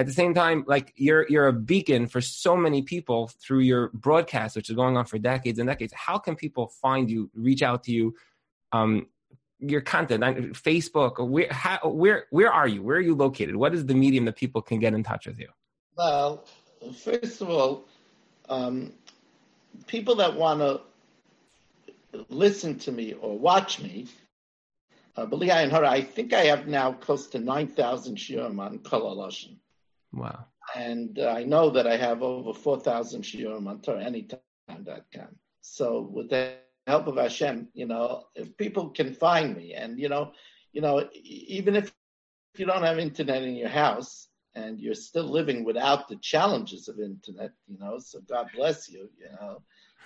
at the same time, like you're you're a beacon for so many people through your broadcast, which is going on for decades and decades. How can people find you, reach out to you, um, your content, Facebook? Where how, where where are you? Where are you located? What is the medium that people can get in touch with you? Well, first of all, um, people that want to listen to me or watch me, uh, I and her, I think I have now close to 9,000 shiurim on Kol Wow. And uh, I know that I have over 4,000 shiurim on TorahAnytime.com. So with the help of Hashem, you know, if people can find me and, you know, you know, even if you don't have internet in your house and you're still living without the challenges of internet, you know, so God bless you, you know,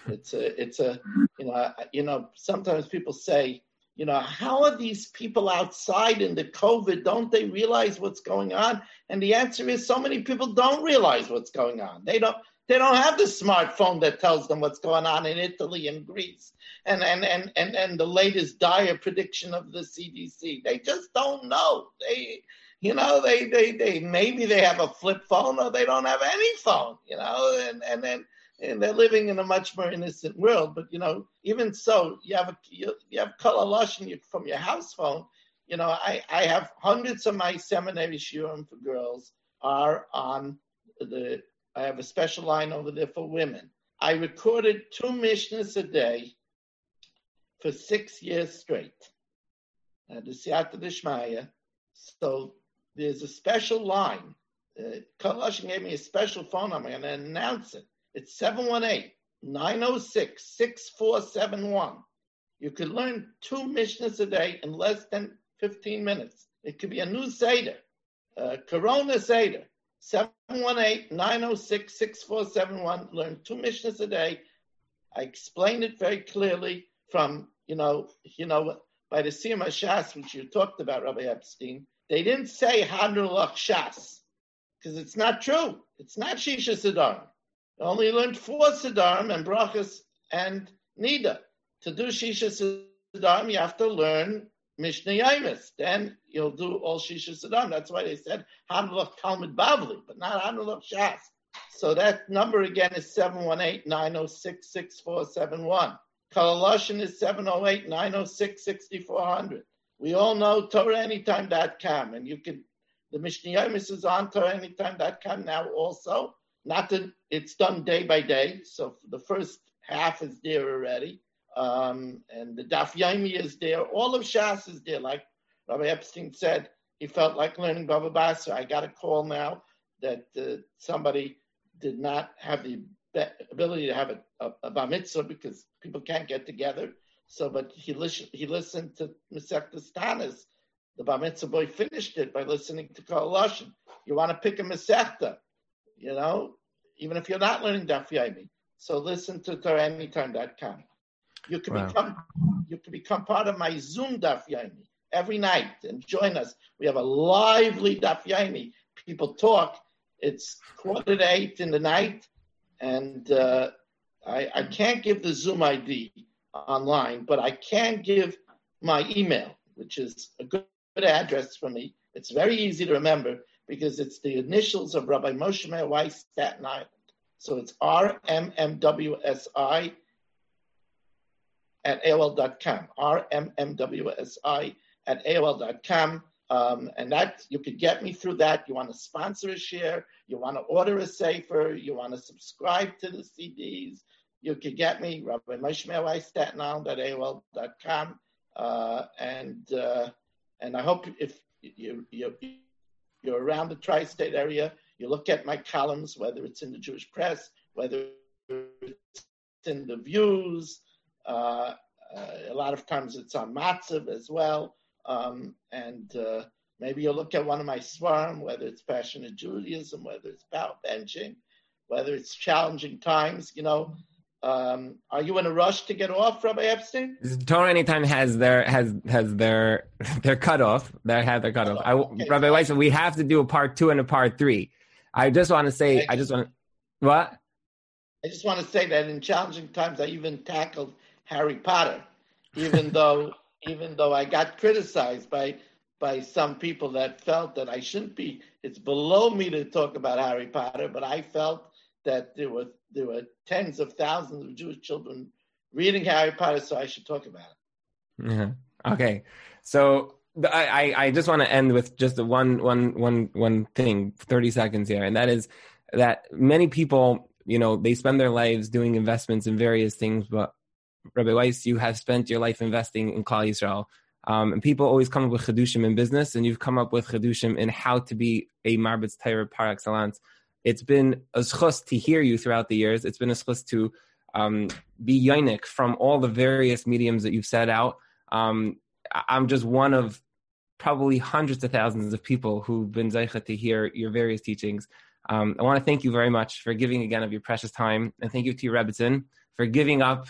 it's a, it's a, you know, you know, sometimes people say, you know, how are these people outside in the COVID? Don't they realize what's going on? And the answer is so many people don't realize what's going on. They don't they don't have the smartphone that tells them what's going on in Italy and Greece and and and and, and the latest dire prediction of the CDC. They just don't know. They you know, they, they, they maybe they have a flip phone or they don't have any phone, you know, and, and then and they're living in a much more innocent world. But you know, even so, you have a you, you have color from your house phone. You know, I, I have hundreds of my seminary shiurim for girls are on the. I have a special line over there for women. I recorded two mishnahs a day for six years straight. Uh, the Siyata Dishmaya. So there's a special line. Uh, Kol Haloshon gave me a special phone number. I'm going to announce it. It's 718 906 6471. You could learn two Mishnahs a day in less than 15 minutes. It could be a new Seder, Corona Seder. 718-906-6471. Learn two Mishnahs a day. I explained it very clearly from, you know, you know, by the Siyam Shas, which you talked about, Rabbi Epstein. They didn't say Hadrulach Shas, because it's not true. It's not Shisha Sedarim only learned four Sedarim and Brachas and Nida. To do Shisha Sedarim, you have to learn Mishnah Yamis. Then you'll do all Shisha Sedarim. That's why they said Hanulach Talmud Bavli, but not Hanulach Shas. So that number again is 718-906-6471. Kol Haloshon is 708-906-6400. We all know Torah TorahAnytime.com, and you can, the Mishnah Yamis is on Torah TorahAnytime.com now also. Not that it's done day by day. So the first half is there already. Um, and the Daf Yomi is there. All of Shas is there. Like Rabbi Epstein said, he felt like learning Baba Basra. I got a call now that uh, somebody did not have the ability to have a, a, a bar mitzvah because people can't get together. So, but he listened. He listened to Masechtas Tanis. The bar mitzvah boy finished it by listening to Kol. You want to pick a Masechta? You know, even if you're not learning Daf Yomi. So listen to TorahAnytime.com. You can wow. become you can become part of my Zoom Daf Yomi every night and join us. We have a lively Daf Yomi. People talk. It's quarter to eight in the night, and uh, I, I can't give the Zoom ID online, but I can give my email, which is a good, good address for me. It's very easy to remember because it's the initials of Rabbi Moshe Meir Weiss, Staten Island. So it's RMMWSI at AOL.com, RMMWSI at AOL.com. Um, and that you could get me through that. You want to sponsor a share, you want to order a sefer, you want to subscribe to the CDs, you can get me, Rabbi Moshe Weiss, Staten Island at AOL.com. Uh, and, uh, and I hope if you, you, you're around the tri-state area, you look at my columns, whether it's in the Jewish press, whether it's in the views, uh, uh, a lot of times it's on Matzav as well. Um, and uh, maybe you'll look at one of my swarm, whether it's passionate Judaism, whether it's power benching, whether it's challenging times, you know. Um, are you in a rush to get off, Rabbi Epstein? Torah anytime has their has has their their cutoff. They have their cutoff. I, okay. Rabbi Weiss, we have to do a part two and a part three. I just want to say, I, I just want to, what? I just want to say that in challenging times, I even tackled Harry Potter, even though even though I got criticized by by some people that felt that I shouldn't be. It's below me to talk about Harry Potter, but I felt that there were there were tens of thousands of Jewish children reading Harry Potter, so I should talk about it. Mm-hmm. Okay, so I, I just want to end with just one one one one thing, thirty seconds here, and that is that many people, you know, they spend their lives doing investments in various things, but Rabbi Weiss, you have spent your life investing in Klal Yisrael. Um, and people always come up with chedushim in business, and you've come up with chedushim in how to be a marbitz Torah par excellence. It's been a zchus to hear you throughout the years. It's been a zchus to um, be yonik from all the various mediums that you've set out. Um, I'm just one of probably hundreds of thousands of people who've been zeicha to hear your various teachings. Um, I want to thank you very much for giving again of your precious time, and thank you to your Rebbetzin for giving up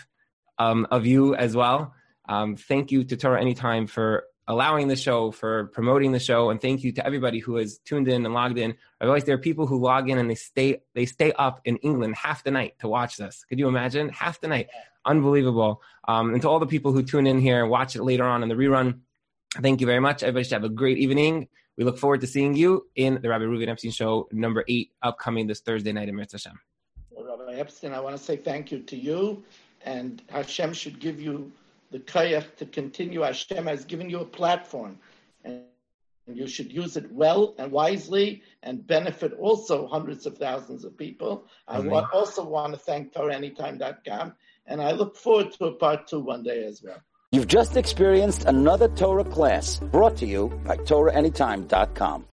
um, of you as well. Um, thank you to Torah Anytime for allowing the show, for promoting the show, and thank you to everybody who has tuned in and logged in. I realize there are people who log in and they stay they stay up in England half the night to watch this. Could you imagine? Half the night, unbelievable. Um, and to all the people who tune in here and watch it later on in the rerun, thank you very much. Everybody should have a great evening. We look forward to seeing you in the Rabbi Reuven Epstein Show number eight, upcoming this Thursday night im yirtzeh Hashem. Well, Rabbi Epstein, I want to say thank you to you and Hashem should give you the kayach to continue. Hashem has given you a platform, and you should use it well and wisely and benefit also hundreds of thousands of people. I want, also want to thank TorahAnytime.com, and I look forward to a part two one day as well. You've just experienced another Torah class brought to you by TorahAnytime.com.